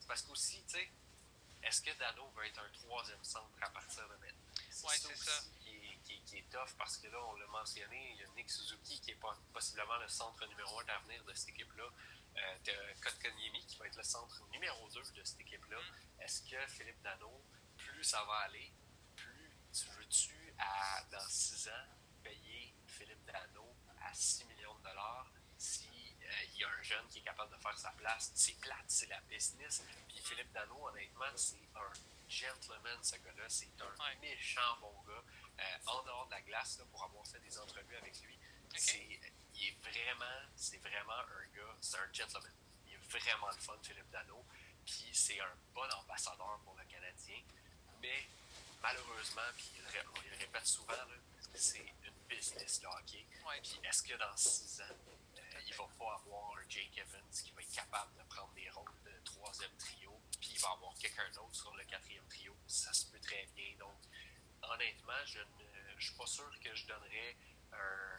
C'est parce qu'aussi, tu sais, est-ce que Dano va être un troisième centre à partir de maintenant? Oui, c'est ça. Qui est, qui, qui est, tough parce que là, on l'a mentionné, il y a Nick Suzuki qui est possiblement le centre numéro un d'avenir de cette équipe-là. Euh, tu as Kotkaniemi qui va être le centre numéro 2 de cette équipe-là. Mm. Est-ce que Philippe Dano, plus ça va aller, plus tu veux-tu, à, dans 6 ans, Philippe Dano à 6 millions de dollars si euh, il y a un jeune qui est capable de faire sa place. C'est plate, c'est la business. Puis Philippe Dano, honnêtement, c'est un gentleman, ce gars-là. C'est un méchant bon gars. Euh, en dehors de la glace, là, pour avoir fait des entrevues avec lui, c'est, il est vraiment, c'est vraiment un gars, c'est un gentleman. Il est vraiment le fun, Philippe Dano. Puis c'est un bon ambassadeur pour le Canadien. Mais malheureusement, puis on le répète souvent, c'est une business, le hockey. Puis est-ce que dans six ans, euh, il va pas avoir un Jake Evans qui va être capable de prendre des rôles de troisième trio, puis il va avoir quelqu'un d'autre sur le quatrième trio? Ça se peut très bien. Donc, honnêtement, je ne suis pas sûr que je donnerais un,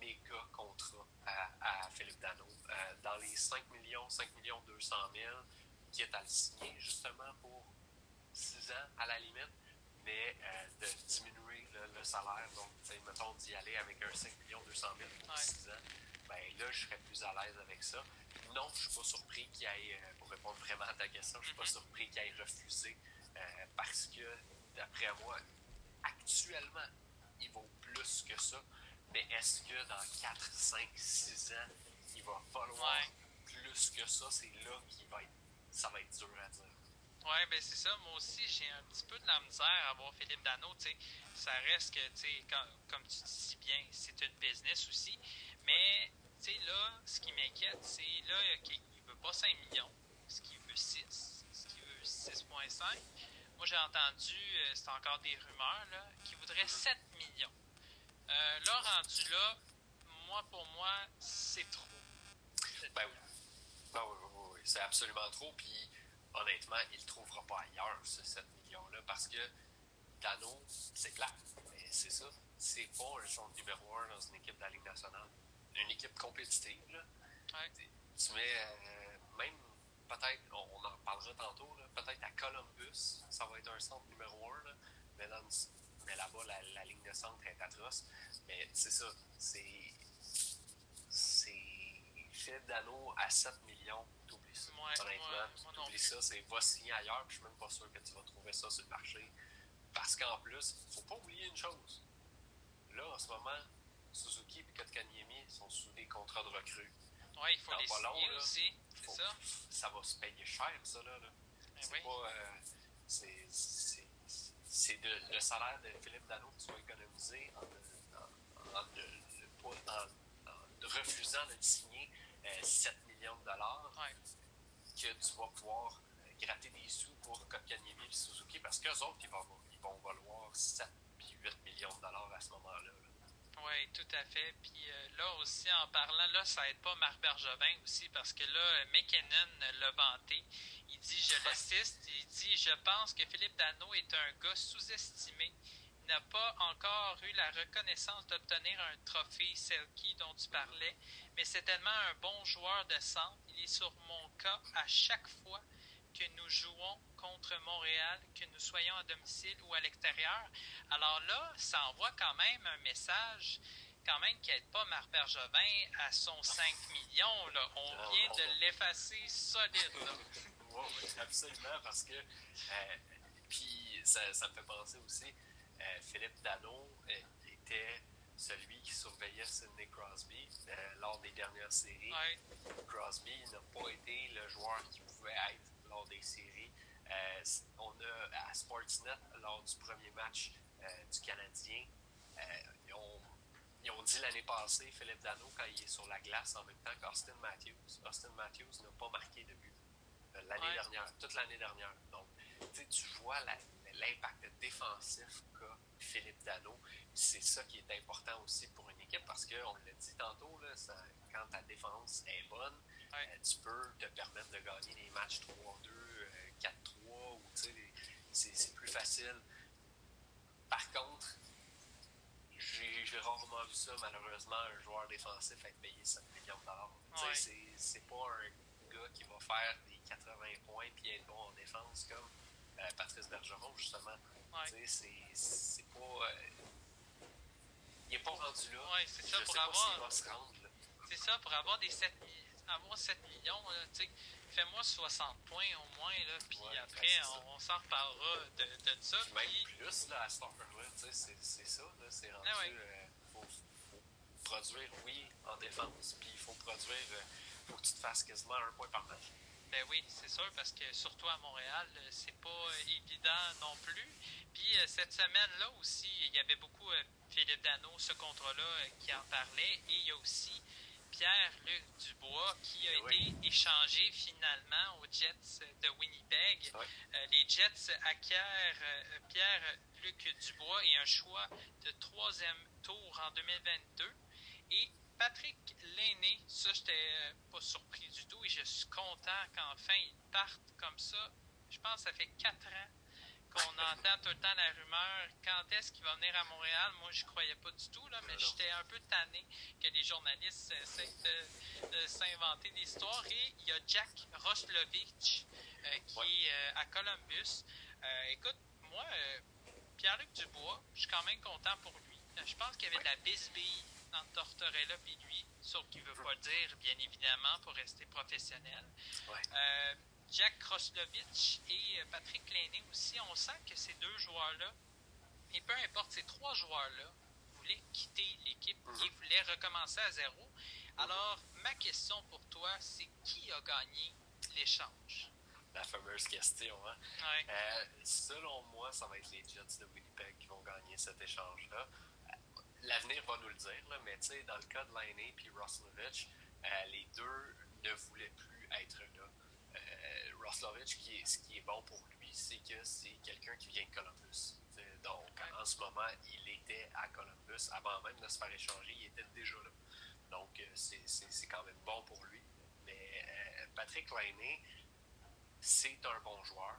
méga contrat à, Philippe Dano. Euh, dans les 5 millions, 5 millions 200 000, qui est à le signer justement pour 6 ans à la limite, mais euh, de diminuer le, salaire. Donc, mettons d'y aller avec un 5 millions 200 000 pour 6 ans, ben là, je serais plus à l'aise avec ça. Non, je suis pas surpris qu'il aille, euh, pour répondre vraiment à ta question, je suis pas mm-hmm. surpris qu'il aille refuser parce que, d'après moi, actuellement, il vaut plus que ça. Mais est-ce que dans 4, 5, 6 ans, il va falloir plus que ça? C'est là qu'il va être, ça va être dur à dire. Oui, ben c'est ça. Moi aussi, j'ai un petit peu de la misère à voir Philippe Dano. sais Ça reste que, sais comme tu dis si bien, c'est une business aussi. Mais tu sais là, ce qui m'inquiète, c'est là qu'il ne veut pas 5 millions, ce qu'il veut 6, ce qu'il veut 6,5. Moi, j'ai entendu, euh, c'est encore des rumeurs, là, qu'il voudrait 7 millions. Euh, là, rendu là, moi, pour moi, c'est trop. Ben oui. Ben oui, oui, oui. C'est absolument trop. Puis, honnêtement, il ne trouvera pas ailleurs, ce 7 millions-là, parce que Dano, c'est plat. Mais c'est ça. C'est pas un son numéro 1 dans une équipe de la Ligue nationale. Une équipe compétitive, là. Ouais. Tu mets euh, même peut-être, on, en parlera tantôt, peut-être à Columbus, ça va être un centre numéro 1, là, mais, mais là-bas, la, ligne de centre est atroce. Mais c'est ça. C'est. Philippe Dano à 7 millions, t'oublies ça. Honnêtement, t'oublies ça, c'est va signer ailleurs, puis je suis même pas sûr que tu vas trouver ça sur le marché. Parce qu'en plus, faut pas oublier une chose. Là, en ce moment, Suzuki et Kotkaniemi sont sous des contrats de recrues. Oui, il faut les signer aussi. C'est ça. Ça va se payer cher, ça, là. là. Ben c'est pas. Euh, c'est, de, le salaire de Philippe Dano qui soit économisé en, en, en, en refusant de signer euh, 7 millions de dollars ouais. que tu vas pouvoir euh, gratter des sous pour Kotkaniemi et Suzuki parce qu'eux autres, ils vont, ils vont valoir 7 puis 8 millions de dollars à ce moment-là. là oui, tout à fait. Puis euh, là aussi, en parlant, là, ça aide pas Marc Bergevin aussi, parce que là, McKinnon l'a vanté. Il dit, je [laughs] l'assiste, il dit, je pense que Philippe Dano est un gars sous-estimé. Il n'a pas encore eu la reconnaissance d'obtenir un trophée Selkie dont tu parlais, mais c'est tellement un bon joueur de centre. Il est sur mon cas à chaque fois que nous jouons contre Montréal, que nous soyons à domicile ou à l'extérieur. Alors là, ça envoie quand même un message quand même qui n'aide pas Marc Bergevin à son 5 millions. Là. On ah, vient de l'effacer solide. [laughs] oui, absolument, parce que euh, puis ça, ça, me fait penser aussi, Philippe Dano euh, était celui qui surveillait Sidney Crosby lors des dernières séries. Crosby n'a pas été le joueur qui pouvait être lors des séries. Euh, on a à Sportsnet, lors du premier match euh, du Canadien, ils ont dit l'année passée, Philippe Dano, quand il est sur la glace en même temps qu'Austin Matthews. Austin Matthews n'a pas marqué de but euh, l'année dernière, toute l'année dernière. Donc, tu vois l'impact défensif qu'a Philippe Dano. C'est ça qui est important aussi pour une équipe parce qu'on l'a dit tantôt, là, quand ta défense est bonne, euh, tu peux te permettre de gagner des matchs 3-2, 4-3, euh, ou c'est plus facile. Par contre, j'ai rarement vu ça, malheureusement, un joueur défensif être payé 7 millions de dollars. C'est pas un gars qui va faire des 80 points et être bon en défense comme Patrice Bergeron, justement. C'est pas. Euh, il n'est pas rendu là. Ouais, c'est ça, pour avoir. C'est ça, pour avoir des 7, avoir 7 millions, fais-moi 60 points au moins, là, puis après, on, s'en reparlera de, de ça. même plus, là, à c'est ça, là, c'est rendu... Ah euh, faut, produire, oui, en défense, puis il faut produire, euh, faut que tu te fasses quasiment un point par match. Ben oui, c'est sûr, parce que surtout à Montréal, c'est pas évident non plus. Puis cette semaine-là aussi, il y avait beaucoup Philippe Dano, ce contrat-là, qui en parlait, et il y a aussi Pierre-Luc Dubois qui a été échangé finalement aux Jets de Winnipeg. Euh, les Jets acquièrent euh, Pierre-Luc Dubois et un choix de troisième tour en 2022. Et Patrick Lainé, ça, j'étais euh, pas surpris du tout et je suis content qu'enfin il parte comme ça. Je pense que ça fait quatre ans qu'on [laughs] entend tout le temps la rumeur quand est-ce qu'il va venir à Montréal? Moi, je croyais pas du tout, là, mais j'étais un peu tanné que les journalistes essaient de, s'inventer des histoires. Et il y a Jack Roslovich euh, qui est euh, à Columbus. Euh, écoute, moi, Pierre-Luc Dubois, je suis quand même content pour lui. Je pense qu'il y avait de la bisbille dans Tortorella puis lui, sauf qu'il veut pas le dire, bien évidemment, pour rester professionnel. Jack Kroslovich et euh, Patrick Lainé aussi, on sent que ces deux joueurs-là, et peu importe, ces trois joueurs-là, voulaient quitter l'équipe et mhm. voulaient recommencer à zéro. Alors, ma question pour toi, c'est qui a gagné l'échange? La fameuse question. Hein? Euh, selon moi, ça va être les Jets de Winnipeg qui vont gagner cet échange-là. Euh, l'avenir va nous le dire, là, mais dans le cas de Lainé et Roslovich, les deux ne voulaient plus être là. Roslovich, qui est, ce qui est bon pour lui, c'est que c'est quelqu'un qui vient de Columbus. Donc, en ce moment, il était à Columbus. Avant même de se faire échanger, il était déjà là. Donc, euh, c'est quand même bon pour lui. Mais euh, Patrick Lainé, c'est un bon joueur.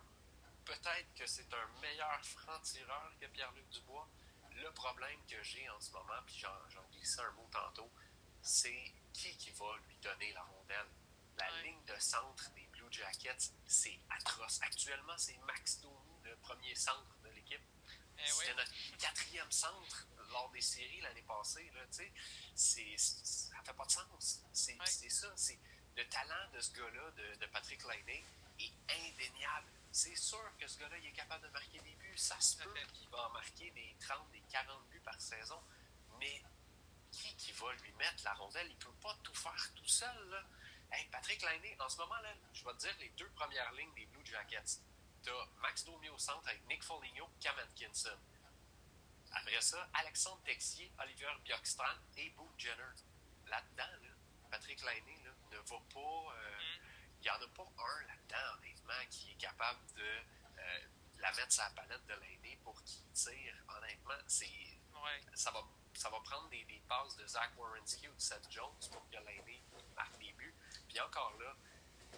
Peut-être que c'est un meilleur franc-tireur que Pierre-Luc Dubois. Le problème que j'ai en ce moment, puis j'en glissé un mot tantôt, c'est qui qui va lui donner la rondelle. La ligne de centre des Jackets, c'est atroce. Actuellement, c'est Max Domi, le premier centre de l'équipe. Eh C'était notre quatrième centre lors des séries l'année passée. Là, c'est, ça fait pas de sens. C'est, ça. C'est, le talent de ce gars-là, de, Patrick Lainé, est indéniable. Sûr que ce gars-là, il est capable de marquer des buts. Ça se peut qu'il va en marquer des 30, des 40 buts par saison. Mais qui, qui va lui mettre la rondelle? Il peut pas tout faire tout seul. Là. Patrick Lainé, en ce moment, là, je vais te dire les deux premières lignes des Blue Jackets. Tu as Max Domi au centre avec Nick Foligno, Cam Atkinson. Après ça, Alexandre Texier, Olivier Bjorkstrand et Boo Jenner. Là-dedans, Patrick Lainé ne va pas. Euh, il n'y en a pas un là-dedans, honnêtement, qui est capable de euh, la mettre sur la palette de Lainé pour qu'il tire. Honnêtement, c'est, ça, va, ça va prendre des, des passes de Zach Wierenski ou de Seth Jones pour que Lainé marque des buts. Puis encore là,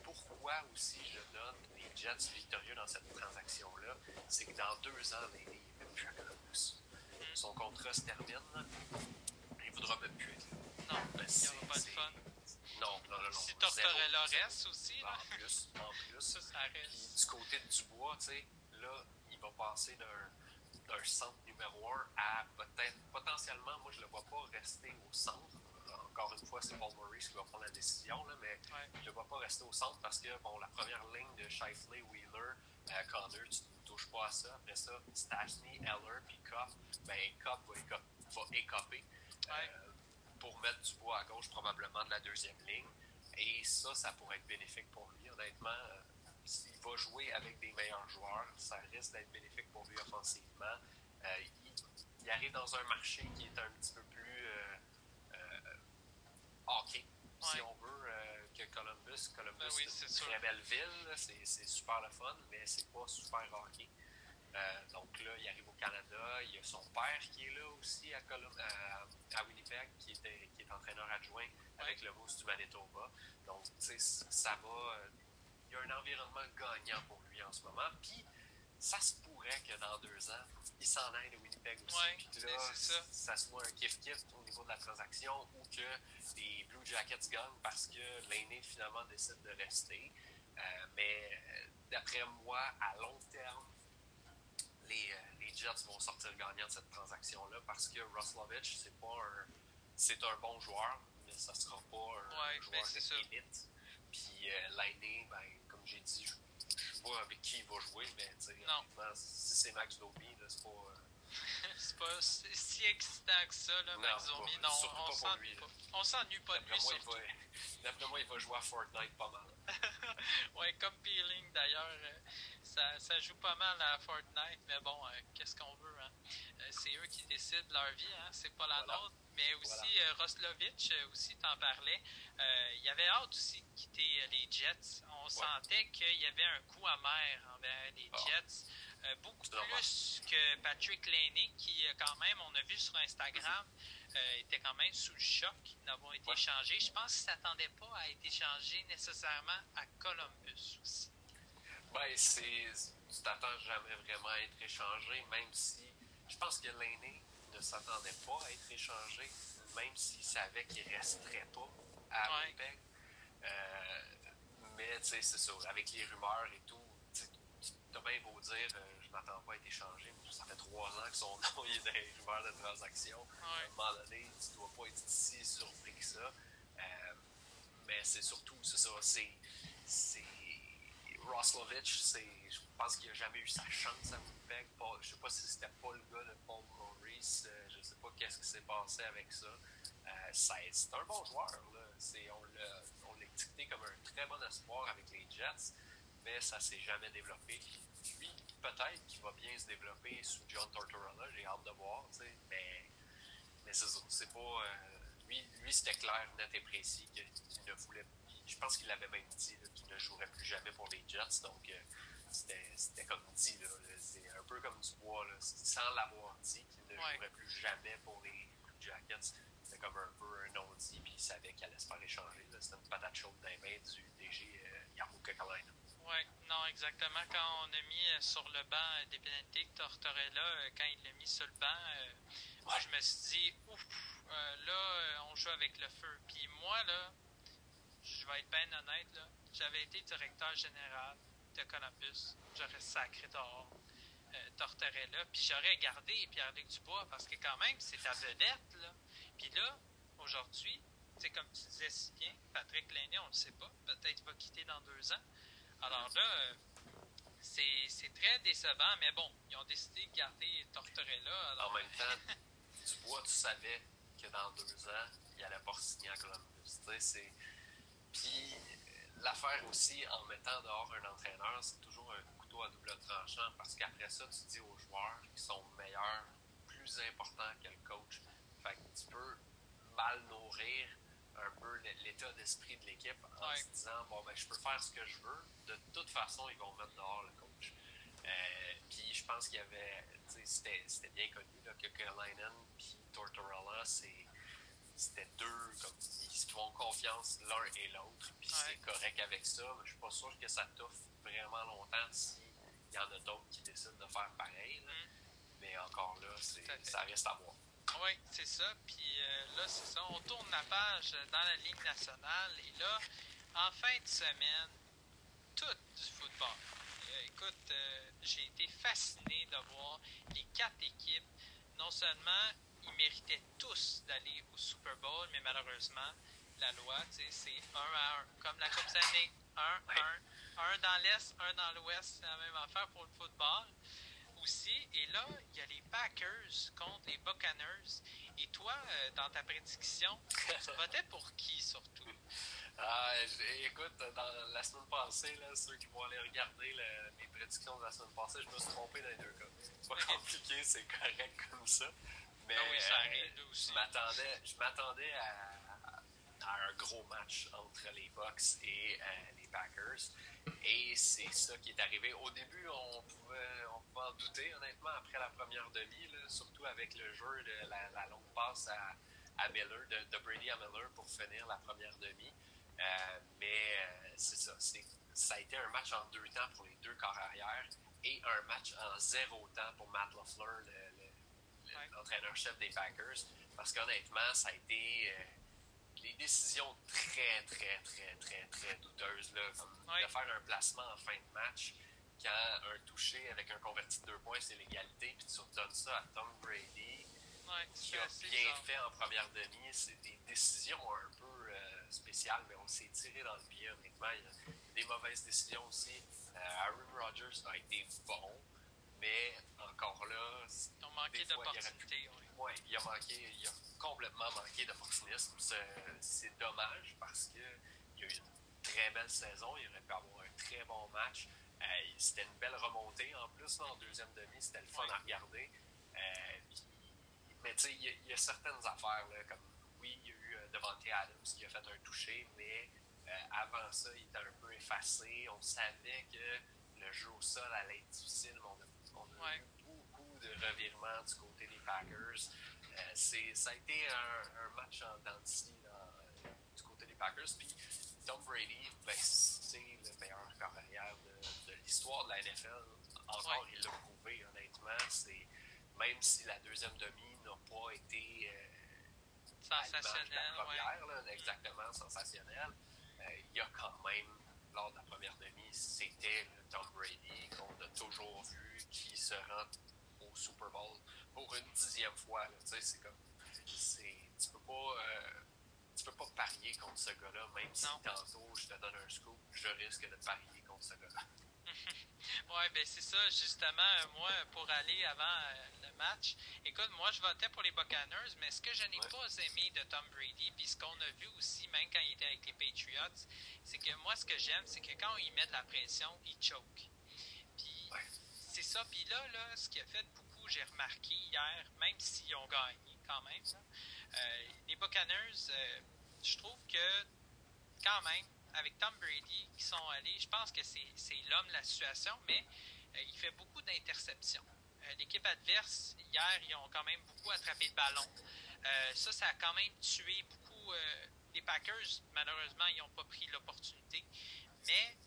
pourquoi aussi je donne les Jets victorieux dans cette transaction-là, c'est que dans deux ans, il n'est même plus à Columbus. Son contrat se termine, il ne voudra même plus être là. Non, ben, il n'y aura pas de fun. Non, non, non. Si Tortorella reste aussi. Là. En plus, en plus. Ça, ça reste. Puis, du côté de Dubois, tu sais, là, il va passer d'un centre numéro un à peut-être, potentiellement, moi je ne le vois pas rester au centre encore une fois, c'est Paul Maurice qui va prendre la décision, là, mais je ne vais pas rester au centre parce que bon, la première ligne de Shifley, Wheeler, euh, Connor, tu ne touches pas à ça. Après ça, Stachny, Eller, puis Kopp, ben, Kopp va, écoper euh, pour mettre du bois à gauche, probablement de la deuxième ligne. Et ça, ça pourrait être bénéfique pour lui, honnêtement. Euh, s'il va jouer avec des meilleurs joueurs, ça risque d'être bénéfique pour lui offensivement. il, il arrive dans un marché qui est un petit peu plus euh, euh, hockey, si on veut, euh, que Columbus. Columbus, Ben oui, c'est une sûr. très belle ville, c'est super le fun, mais c'est pas super hockey. Euh, donc là, il arrive au Canada. Il y a son père qui est là aussi à, Colum- à- à Winnipeg, qui, était, qui est entraîneur adjoint avec le Moose du Manitoba. Donc, tu sais, ça va. euh, il y a un environnement gagnant pour lui en ce moment. Puis, ça se pourrait que dans deux ans, il s'en aille de Winnipeg aussi. Ouais, Puis là, ça. ça soit un kiff-kiff au niveau de la transaction ou que les Blue Jackets gagnent parce que l'aîné finalement décide de rester. Euh, mais euh, d'après moi, à long terme, les, euh, les Jets vont sortir gagnants de cette transaction-là parce que Roslovich, c'est pas un. C'est un bon joueur, mais ça sera pas un Ouais, ben, joueur c'est ça. d'élite. Puis euh, l'aîné, ben, comme j'ai dit, je je sais pas avec qui il va jouer, mais Non. si c'est Max Domi, c'est pas. euh, [laughs] c'est pas si excitant que ça, là, Non, Max pas- Domi. Non, on pas pour s'en- lui, là. on s'ennuie pas de lui, d'après moi, il va jouer à Fortnite pas mal. [laughs] ouais, comme Peeling d'ailleurs, euh, ça, ça joue pas mal à Fortnite, mais bon, euh, qu'est-ce qu'on veut, hein? Euh, c'est eux qui décident leur vie, hein? c'est pas la Voilà. nôtre. Mais aussi, Roslovich, euh, aussi, t'en parlais, il avait hâte aussi de quitter les Jets. On sentait qu'il y avait un coup amer envers les Ah. Jets. Beaucoup plus que Patrick Laney, qui, quand même, on a vu sur Instagram, euh, était quand même sous le choc d'avoir été Ouais. échangé. Je pense qu'il ne s'attendait pas à être échangé nécessairement à Columbus aussi. Ben, c'est. Tu t'attends jamais vraiment à être échangé, même si. Je pense que l'aîné ne s'attendait pas à être échangé, même s'il savait qu'il resterait pas à Ouais. Winnipeg. Euh, mais, tu sais, c'est ça. Avec les rumeurs et tout, t'as bien beau dire, euh, je m'attends pas à être échangé. mais Ça fait trois ans que son [laughs] nom il est dans les rumeurs de transaction. À un Ouais. moment donné, tu dois pas être si surpris que ça. Euh, mais c'est surtout, c'est ça, c'est. Roslovich, je pense qu'il n'a jamais eu sa chance à Winnipeg. Je sais pas si c'était pas le gars de Paul Maurice, euh, je sais pas qu'est-ce qui s'est passé avec ça. Euh, c'est un bon joueur, là. On, l'a, dicté comme un très bon espoir avec les Jets, mais ça s'est jamais développé. Lui, peut-être qu'il va bien se développer sous John Tortorella, j'ai hâte de voir, mais, mais c'est pas. euh, lui, lui c'était clair, net et précis qu'il ne voulait. Je pense qu'il l'avait même dit qu'il ne jouerait plus jamais pour les Jets, donc euh, c'était, comme dit, c'est un peu comme du bois, là, sans l'avoir dit qu'il ne Ouais. jouerait plus jamais pour les Blue Jackets. C'était comme un peu un non-dit, puis il savait qu'il allait se faire échanger. C'était une patate chaude dans les mains du DG euh, Yarmo Kekalainen. Oui, non, exactement. Quand on a mis euh, sur le banc euh, des Benedict Tortorella, quand il l'a mis sur le banc, euh, moi, je me suis dit, ouf, euh, là, on joue avec le feu. Puis moi, là, je vais être bien honnête, là, j'avais été directeur général de Columbus. J'aurais sacré dehors euh, Tortorella, puis j'aurais gardé Pierre-Luc Dubois, parce que quand même, c'est ta vedette, là. Puis là, aujourd'hui, c'est comme tu disais si bien, Patrick Lainé, on ne le sait pas, peut-être va quitter dans deux ans. Alors là, euh, c'est très décevant, mais bon, ils ont décidé de garder Tortorella. Alors, En même temps, Dubois, tu savais que dans deux ans, il allait pas signer à Columbus. Tu c'est... Puis euh, l'affaire aussi, en mettant dehors un entraîneur, c'est toujours un couteau à double tranchant parce qu'après ça, tu dis aux joueurs qui sont meilleurs, plus importants que le coach. Fait que tu peux mal nourrir un peu l'état d'esprit de l'équipe en Ouais. se disant bon ben je peux faire ce que je veux de toute façon ils vont mettre dehors le coach euh, puis je pense qu'il y avait c'était bien connu là, que Kalainen puis Tortorella c'est c'était deux comme ils se font confiance l'un et l'autre puis Ouais. c'est correct avec ça mais je suis pas sûr que ça t'offre vraiment longtemps s'il y en a d'autres qui décident de faire pareil là. Mm. mais encore là ça reste à voir Oui, c'est ça. Puis euh, là, c'est ça. On tourne la page dans la Ligue nationale. Et là, en fin de semaine, tout du football. Euh, écoute, euh, j'ai été fasciné de voir les quatre équipes. Non seulement ils méritaient tous d'aller au Super Bowl, mais malheureusement, la loi, tu sais, c'est un à un. Comme la Coupe Stanley. Un, Ouais. un. Un dans l'Est, un dans l'Ouest. C'est la même affaire pour le football. aussi. Et là, il y a les Packers contre les Buccaneers. Et toi, euh, dans ta prédiction, tu votais pour qui surtout? [laughs] Ah, écoute, dans la semaine passée, là, ceux qui vont aller regarder mes prédictions de la semaine passée, je me suis trompé dans les deux cas. C'est pas compliqué, c'est correct comme ça. Mais ah oui, ça arrive, je m'attendais, je m'attendais à, un gros match entre les Bucks et euh, les Packers. Et c'est ça qui est arrivé. Au début, on pouvait, on pouvait en douter, honnêtement, après la première demi, surtout avec le jeu de la, longue passe à, à Miller, de, Brady à Miller pour finir la première demi. Euh, mais euh, c'est ça. ça a été un match en deux temps pour les deux corps arrière et un match en zéro temps pour Matt LaFleur, l'entraîneur-chef des Packers. Parce qu'honnêtement, ça a été euh, les décisions très, très, très, très, très douteuses. Là, de faire un placement en fin de match quand un touché avec un converti de deux points, c'est l'égalité, puis tu redonnes ça à Tom Brady, qui a bien fait en première demi. C'est des décisions un peu spécial, mais on s'est tiré dans le pied, honnêtement. Il y a des mauvaises décisions aussi. Euh, Aaron Rodgers a été bon, mais encore là. Ils ont manqué d'opportunités. Oui, il a manqué, il a complètement manqué d'opportunisme. C'est dommage parce qu'il a eu une très belle saison. Il aurait pu avoir un très bon match. Euh, c'était une belle remontée en plus en deuxième demi. C'était le fun à regarder. Euh, mais tu sais, il y, a certaines affaires là, comme oui, il y a eu euh, Devante Adams qui a fait un toucher, mais avant ça, il était un peu effacé. On savait que le jeu au sol allait être difficile, mais on a, eu beaucoup de revirements du côté des Packers. Euh, ça a été un, match en dentiste du côté des Packers. Puis Tom Brady, ben, c'est le meilleur carrière de, l'histoire de la NFL. Encore, il l'a prouvé, honnêtement. Même si la deuxième demi n'a pas été Sensationnel, la première, exactement sensationnel. Euh, il y a quand même, lors de la première demi, c'était le Tom Brady qu'on a toujours vu qui se rend au Super Bowl pour une dixième fois. C'est comme, tu peux pas, euh, tu peux pas parier contre ce gars-là, même si tantôt je te donne un scoop, je risque de parier contre ce gars-là. [laughs] oui, ben c'est ça, justement, moi, pour aller avant euh, le match, écoute, moi, je votais pour les Buccaneers, mais ce que je n'ai pas aimé de Tom Brady, puis ce qu'on a vu aussi, même quand il était avec les Patriots, c'est que moi, ce que j'aime, c'est que quand il met de la pression, il choke. Puis c'est ça, puis là, là, ce qui a fait beaucoup, j'ai remarqué hier, même s'ils ont gagné quand même, euh, les Buccaneers, euh, je trouve que quand même, avec Tom Brady qui sont allés, je pense que c'est l'homme la situation, mais euh, il fait beaucoup d'interceptions. Euh, l'équipe adverse, hier, ils ont quand même beaucoup attrapé le ballon. Euh, ça, ça a quand même tué beaucoup. les Packers, malheureusement, ils n'ont pas pris l'opportunité. Mais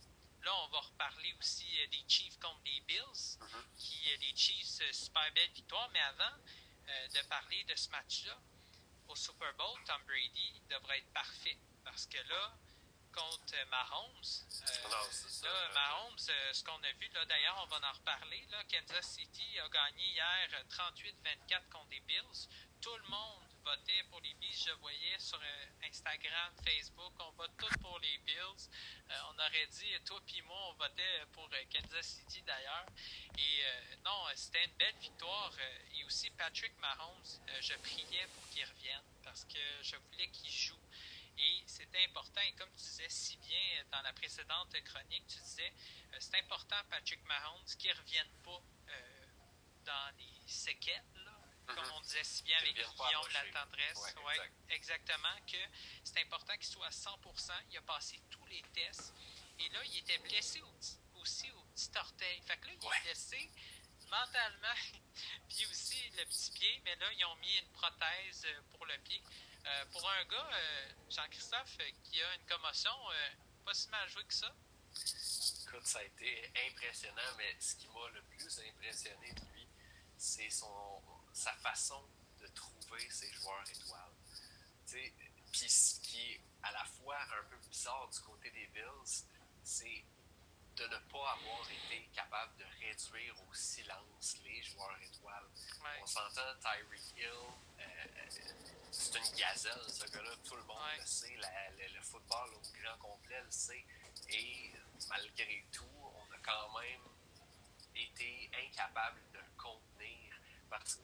là, on va reparler aussi des Chiefs contre les Bills, qui les Chiefs, super belle victoire. Mais avant de parler de ce match-là, au Super Bowl, Tom Brady devrait être parfait. Parce que là, contre Mahomes. Euh, là, Mahomes, euh, ce qu'on a vu, là, d'ailleurs, on va en reparler. Là, Kansas City a gagné hier 38-24 contre les Bills. Tout le monde votait pour les Bills. Je voyais sur euh, Instagram, Facebook, on vote tous pour les Bills. on aurait dit, toi puis moi, on votait pour Kansas City d'ailleurs. Et non, c'était une belle victoire. et aussi, Patrick Mahomes, je priais pour qu'il revienne parce que je voulais qu'il joue et c'est important, et comme tu disais si bien dans la précédente chronique, tu disais, euh, c'est important, Patrick Mahomes, qu'il ne revienne pas euh, dans les séquelles, comme mm-hmm. on disait si bien avec Guillaume La Tendresse. Ouais, exactement, que c'est important qu'il soit à 100%. Il a passé tous les tests. Et là, il était blessé aussi au petit orteil. Fait que là, il est blessé mentalement, [laughs] puis aussi le petit pied, mais là, ils ont mis une prothèse euh, pour le pied. Euh, pour un gars, euh, Jean-Christophe, euh, qui a une commotion, pas si mal joué que ça. Écoute, ça a été impressionnant, mais ce qui m'a le plus impressionné de lui, c'est sa façon de trouver ses joueurs étoiles. Puis ce qui est à la fois un peu bizarre du côté des Bills, c'est de ne pas avoir été capable de réduire au silence les joueurs étoiles. On s'entend Tyreek Hill, c'est une gazelle, ce gars-là. Tout le monde le sait. le, football au grand complet le sait. Et malgré tout, on a quand même été incapable de le contenir parce que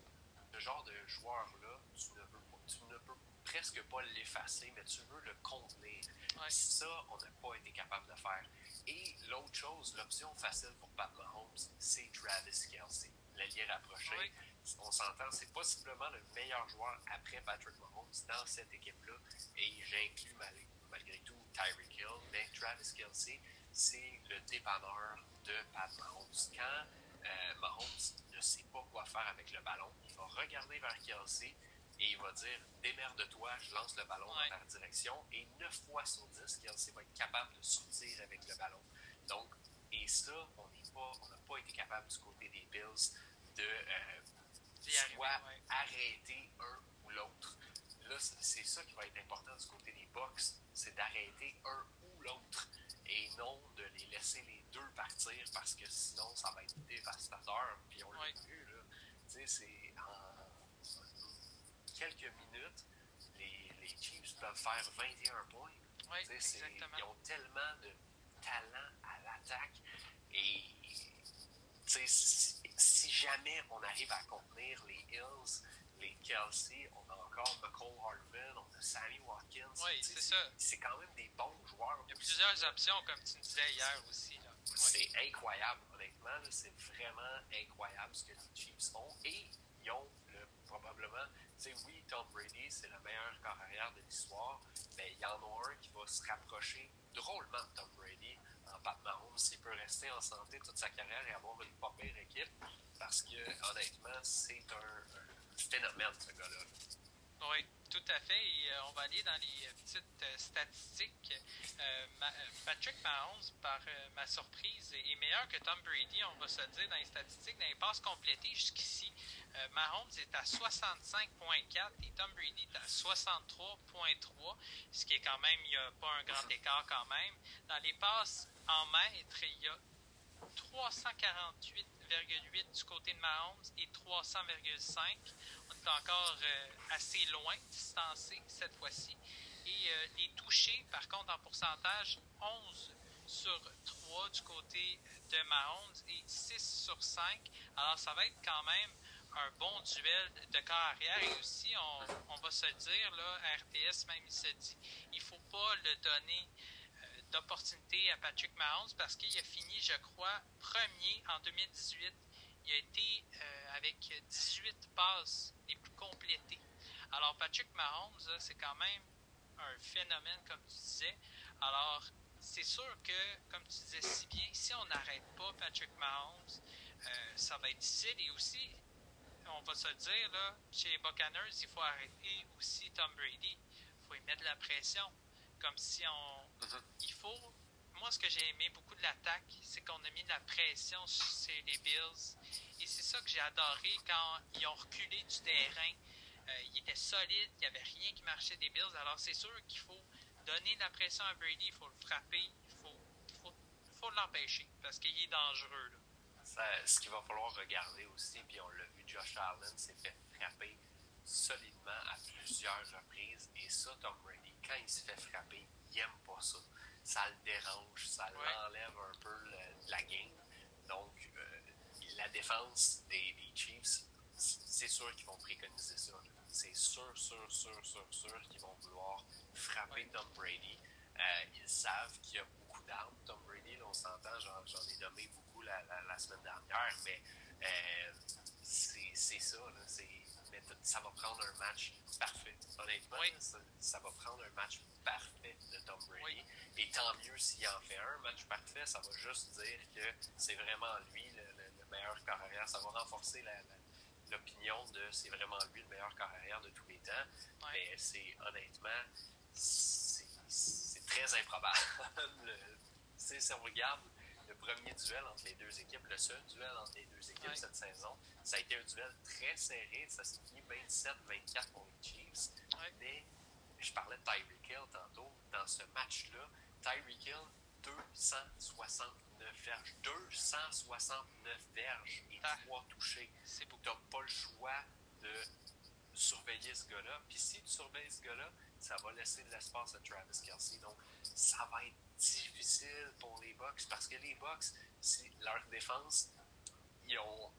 ce genre de joueur-là, tu ne peux, tu ne peux presque pas l'effacer, mais tu veux le contenir. Ça, on n'a pas été capable de faire. Et l'autre chose, l'option facile pour Pat Mahomes, c'est Travis Kelsey, l'allié rapproché. On s'entend, c'est possiblement le meilleur joueur après Patrick Mahomes dans cette équipe-là. Et j'inclus malgré tout Tyreek Hill, mais Travis Kelsey, c'est le dépanneur de Pat Mahomes. Quand euh, Mahomes ne sait pas quoi faire avec le ballon, il va regarder vers Kelsey et il va dire démerde-toi, je lance le ballon dans ta direction. Et 9 fois sur 10, Kelsey va être capable de sortir avec le ballon. Donc, et ça, on n'a pas, été capable du côté des Bills de euh, soit arrêter un ou l'autre. Là, c'est ça qui va être important du côté des Bucks, c'est d'arrêter un ou l'autre et non de les laisser les deux partir parce que sinon ça va être dévastateur. Puis on l'a vu, là. Tu sais, c'est quelques minutes, les, les Chiefs peuvent faire 21 points. Oui, exactement. Ils ont tellement de talent à l'attaque. Et si, si, jamais on arrive à contenir les Hills, les Kelsey, on a encore McCall Hartman, on a Sammy Watkins. Oui, c'est ça. C'est quand même des bons joueurs. Il y a plusieurs options, comme tu disais hier aussi. C'est incroyable, honnêtement. C'est vraiment incroyable ce que les Chiefs ont. Et ils ont oui, Tom Brady, c'est le meilleur corps arrière de l'histoire, mais il y en a un qui va se rapprocher drôlement de Tom Brady en Pat Mahomes s'il peut rester en santé toute sa carrière et avoir une pas pire équipe, parce que, honnêtement, c'est un, phénomène, ce gars-là. Oui, tout à fait. Euh, on va aller dans les euh, petites euh, statistiques. Patrick Mahomes, par ma surprise, est meilleur que Tom Brady, on va se dire, dans les statistiques, dans les passes complétées jusqu'ici. Mahomes est à 65.4 et Tom Brady à 63.3, ce qui est quand même, il n'y a pas un grand écart quand même. Dans les passes en mètres, il y a 348,8 du côté de Mahomes et 300,5. On est encore euh, assez loin, distancé cette fois-ci. Et euh, les touchés, par contre, en pourcentage, 11 sur 3 du côté de Mahomes et 6 sur 5. Alors, ça va être quand même un bon duel de corps arrière. Et aussi, on, va se dire, là, RTS même, il se dit, il faut pas le donner d'opportunité à Patrick Mahomes parce qu'il a fini, je crois, premier en 2018. Il a été euh, avec 18 passes les plus complétées. Alors, Patrick Mahomes, c'est quand même un phénomène, comme tu disais. Alors, c'est sûr que, comme tu disais si bien, si on n'arrête pas Patrick Mahomes, euh, ça va être difficile. Et aussi, on va se dire, là, chez les Buccaneers, il faut arrêter aussi Tom Brady. Il faut y mettre la pression. Comme si on. Il faut. Moi, ce que j'ai aimé beaucoup de l'attaque, c'est qu'on a mis de la pression sur les Bills. Et c'est ça que j'ai adoré quand ils ont reculé du terrain. Euh, ils étaient solides, il n'y avait rien qui marchait des Bills. Alors, c'est sûr qu'il faut donner de la pression à Brady, il faut le frapper, il faut, faut, faut l'empêcher parce qu'il est dangereux. ce qu'il va falloir regarder aussi, puis on l'a vu, Josh Allen s'est fait frapper solidement à plusieurs reprises. Et ça, Tom Brady, quand il se fait frapper, il n'aime pas ça. Ça le dérange, ça l'enlève un peu la game. Donc, euh, la défense des, Chiefs, c'est sûr qu'ils vont préconiser ça. C'est sûr, sûr, sûr, sûr, sûr qu'ils vont vouloir frapper Tom Brady. Euh, ils savent qu'il y a beaucoup d'armes. Tom Brady, on s'entend, j'en ai nommé beaucoup la, semaine dernière, mais euh, c'est ça. Ça va prendre un match parfait. Honnêtement, ça, va prendre un match parfait de Tom Brady. Et tant mieux s'il en fait un match parfait, ça va juste dire que c'est vraiment lui le, meilleur carrière. Ça va renforcer l'opinion de c'est vraiment lui le meilleur carrière de tous les temps. Mais c'est honnêtement, c'est très improbable. [laughs] si on regarde le premier duel entre les deux équipes, le seul duel entre les deux équipes cette saison. Ça a été un duel très serré. Ça s'est fini 27-24 pour les Chiefs. Mais je parlais de Tyreek Hill tantôt. Dans ce match-là, Tyreek Hill, 269 verges. 269 verges et 3 ah. touchés. Tu n'as pas le choix de surveiller ce gars-là. Puis si tu surveilles ce gars-là, ça va laisser de l'espace à Travis Kelsey. Donc, ça va être difficile pour les Bucks parce que les Bucks, leur défense ils ont,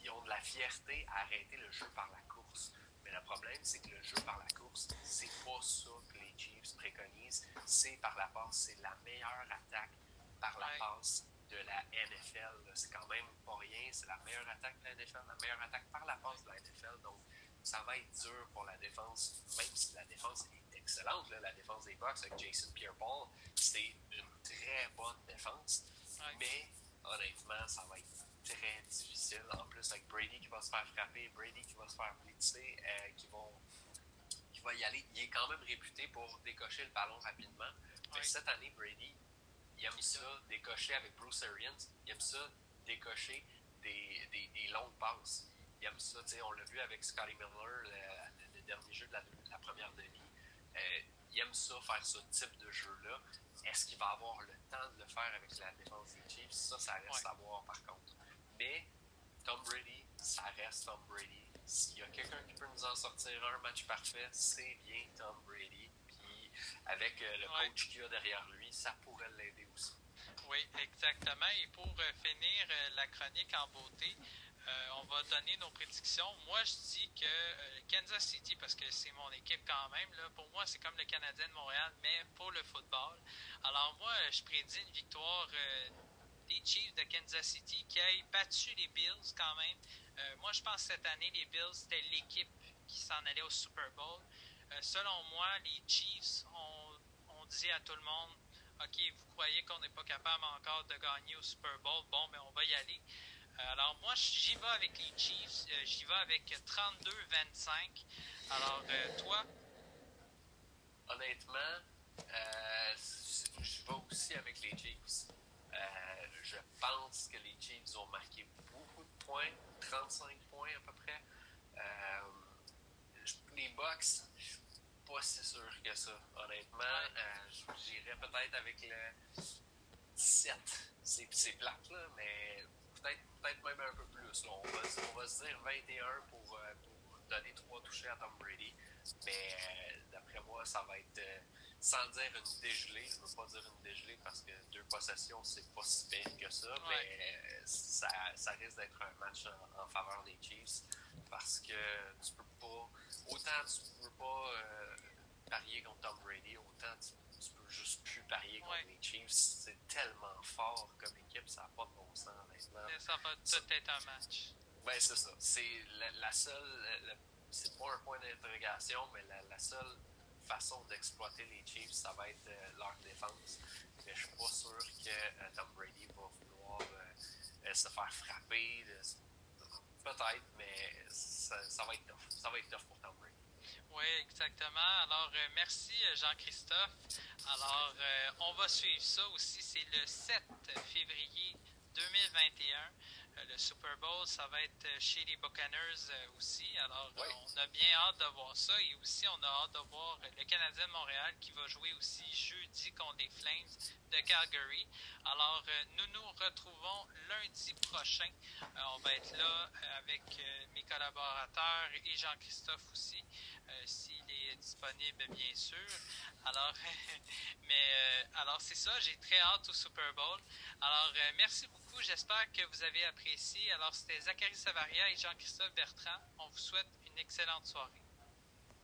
ils ont de la fierté à arrêter le jeu par la course. Mais le problème, c'est que le jeu par la course, c'est pas ça que les Chiefs préconisent. C'est par la passe. C'est la meilleure attaque par la passe de la NFL. C'est quand même pas rien. C'est la meilleure attaque de la NFL, la meilleure attaque par la passe de la NFL. Donc, ça va être dur pour la défense, même si la défense est excellente. la défense des Bucks avec Jason Pierre-Paul, c'est une très bonne défense. Mais honnêtement, ça va être très difficile. En plus, avec Brady qui va se faire frapper, Brady qui va se faire blitzer, euh, qui, vont, qui va y aller. Il est quand même réputé pour décocher le ballon rapidement. Cette année, Brady, il aime ça décocher avec Bruce Arians. Il aime ça décocher des, des, des longues passes. Il aime ça. On l'a vu avec Scotty Miller, le, dernier jeu de la, première demi. Euh, il aime ça, faire ce type de jeu-là. Est-ce qu'il va avoir le temps de le faire avec la défense des Chiefs? Ça, ça reste à voir par contre. Mais Tom Brady, ça reste Tom Brady. S'il y a quelqu'un qui peut nous en sortir un match parfait, c'est bien Tom Brady. Puis avec euh, le coach qu'il y a derrière lui, ça pourrait l'aider aussi. Oui, exactement. Et pour euh, finir euh, la chronique en beauté, on va donner nos prédictions. Moi, je dis que Kansas City, parce que c'est mon équipe quand même, pour moi, c'est comme le Canadien de Montréal, mais pour le football. Alors moi, je prédis une victoire des Chiefs de Kansas City qui aient battu les Bills quand même. Euh, moi, je pense que cette année, les Bills, c'était l'équipe qui s'en allait au Super Bowl. Euh, selon moi, les Chiefs ont, ont, dit à tout le monde OK, vous croyez qu'on n'est pas capable encore de gagner au Super Bowl? Bon, mais ben, on va y aller. Euh, alors, moi, j'y vais avec les Chiefs. j'y vais avec 32-25. Alors, toi? Honnêtement, je vais aussi avec les Chiefs. Euh, je pense que les Chiefs ont marqué beaucoup de points, 35 points à peu près. Euh, les Bucks, je suis pas si sûr que ça, honnêtement. Euh, j'irais peut-être avec le 7. C'est plate, là, mais peut-être peut même un peu plus. On, va, on, va, se dire 21 pour, pour donner trois touchés à Tom Brady. Mais d'après moi, ça va être sans dire une dégelée, je ne veux pas dire une dégelée parce que deux possessions, c'est pas si pire que ça, mais ça, ça risque d'être un match en, faveur des Chiefs parce que tu peux pas, autant tu peux pas euh, parier contre Tom Brady, autant tu, tu peux juste plus parier contre les Chiefs. C'est tellement fort comme équipe, ça n'a pas de bon sens. Mais ça va tout être un match. Ben, c'est ça. C'est la, seule, c'est pas un point d'interrogation, mais la, la seule façon d'exploiter les Chiefs, ça va être euh, leur défense. Mais je suis pas sûr que euh, Tom Brady va vouloir euh, se faire frapper. Peut-être, mais ça, va être tough. Ça va être tough pour Tom Brady. Oui, exactement. Alors, merci Jean-Christophe. Alors, on va suivre ça aussi. C'est le 7 février 2021. Euh, le Super Bowl, ça va être euh, chez les Buccaneers euh, aussi. Alors, on a bien hâte de voir ça. Et aussi, on a hâte de voir le Canadien de Montréal qui va jouer aussi jeudi contre les Flames de Calgary. Alors, nous nous retrouvons lundi prochain. on va être là avec mes collaborateurs et Jean-Christophe aussi, s'il est disponible, bien sûr. Alors, [laughs] mais alors c'est ça. J'ai très hâte au Super Bowl. Alors, merci beaucoup J'espère que vous avez apprécié. Alors, c'était Zachary Savaria et Jean-Christophe Bertrand. On vous souhaite une excellente soirée.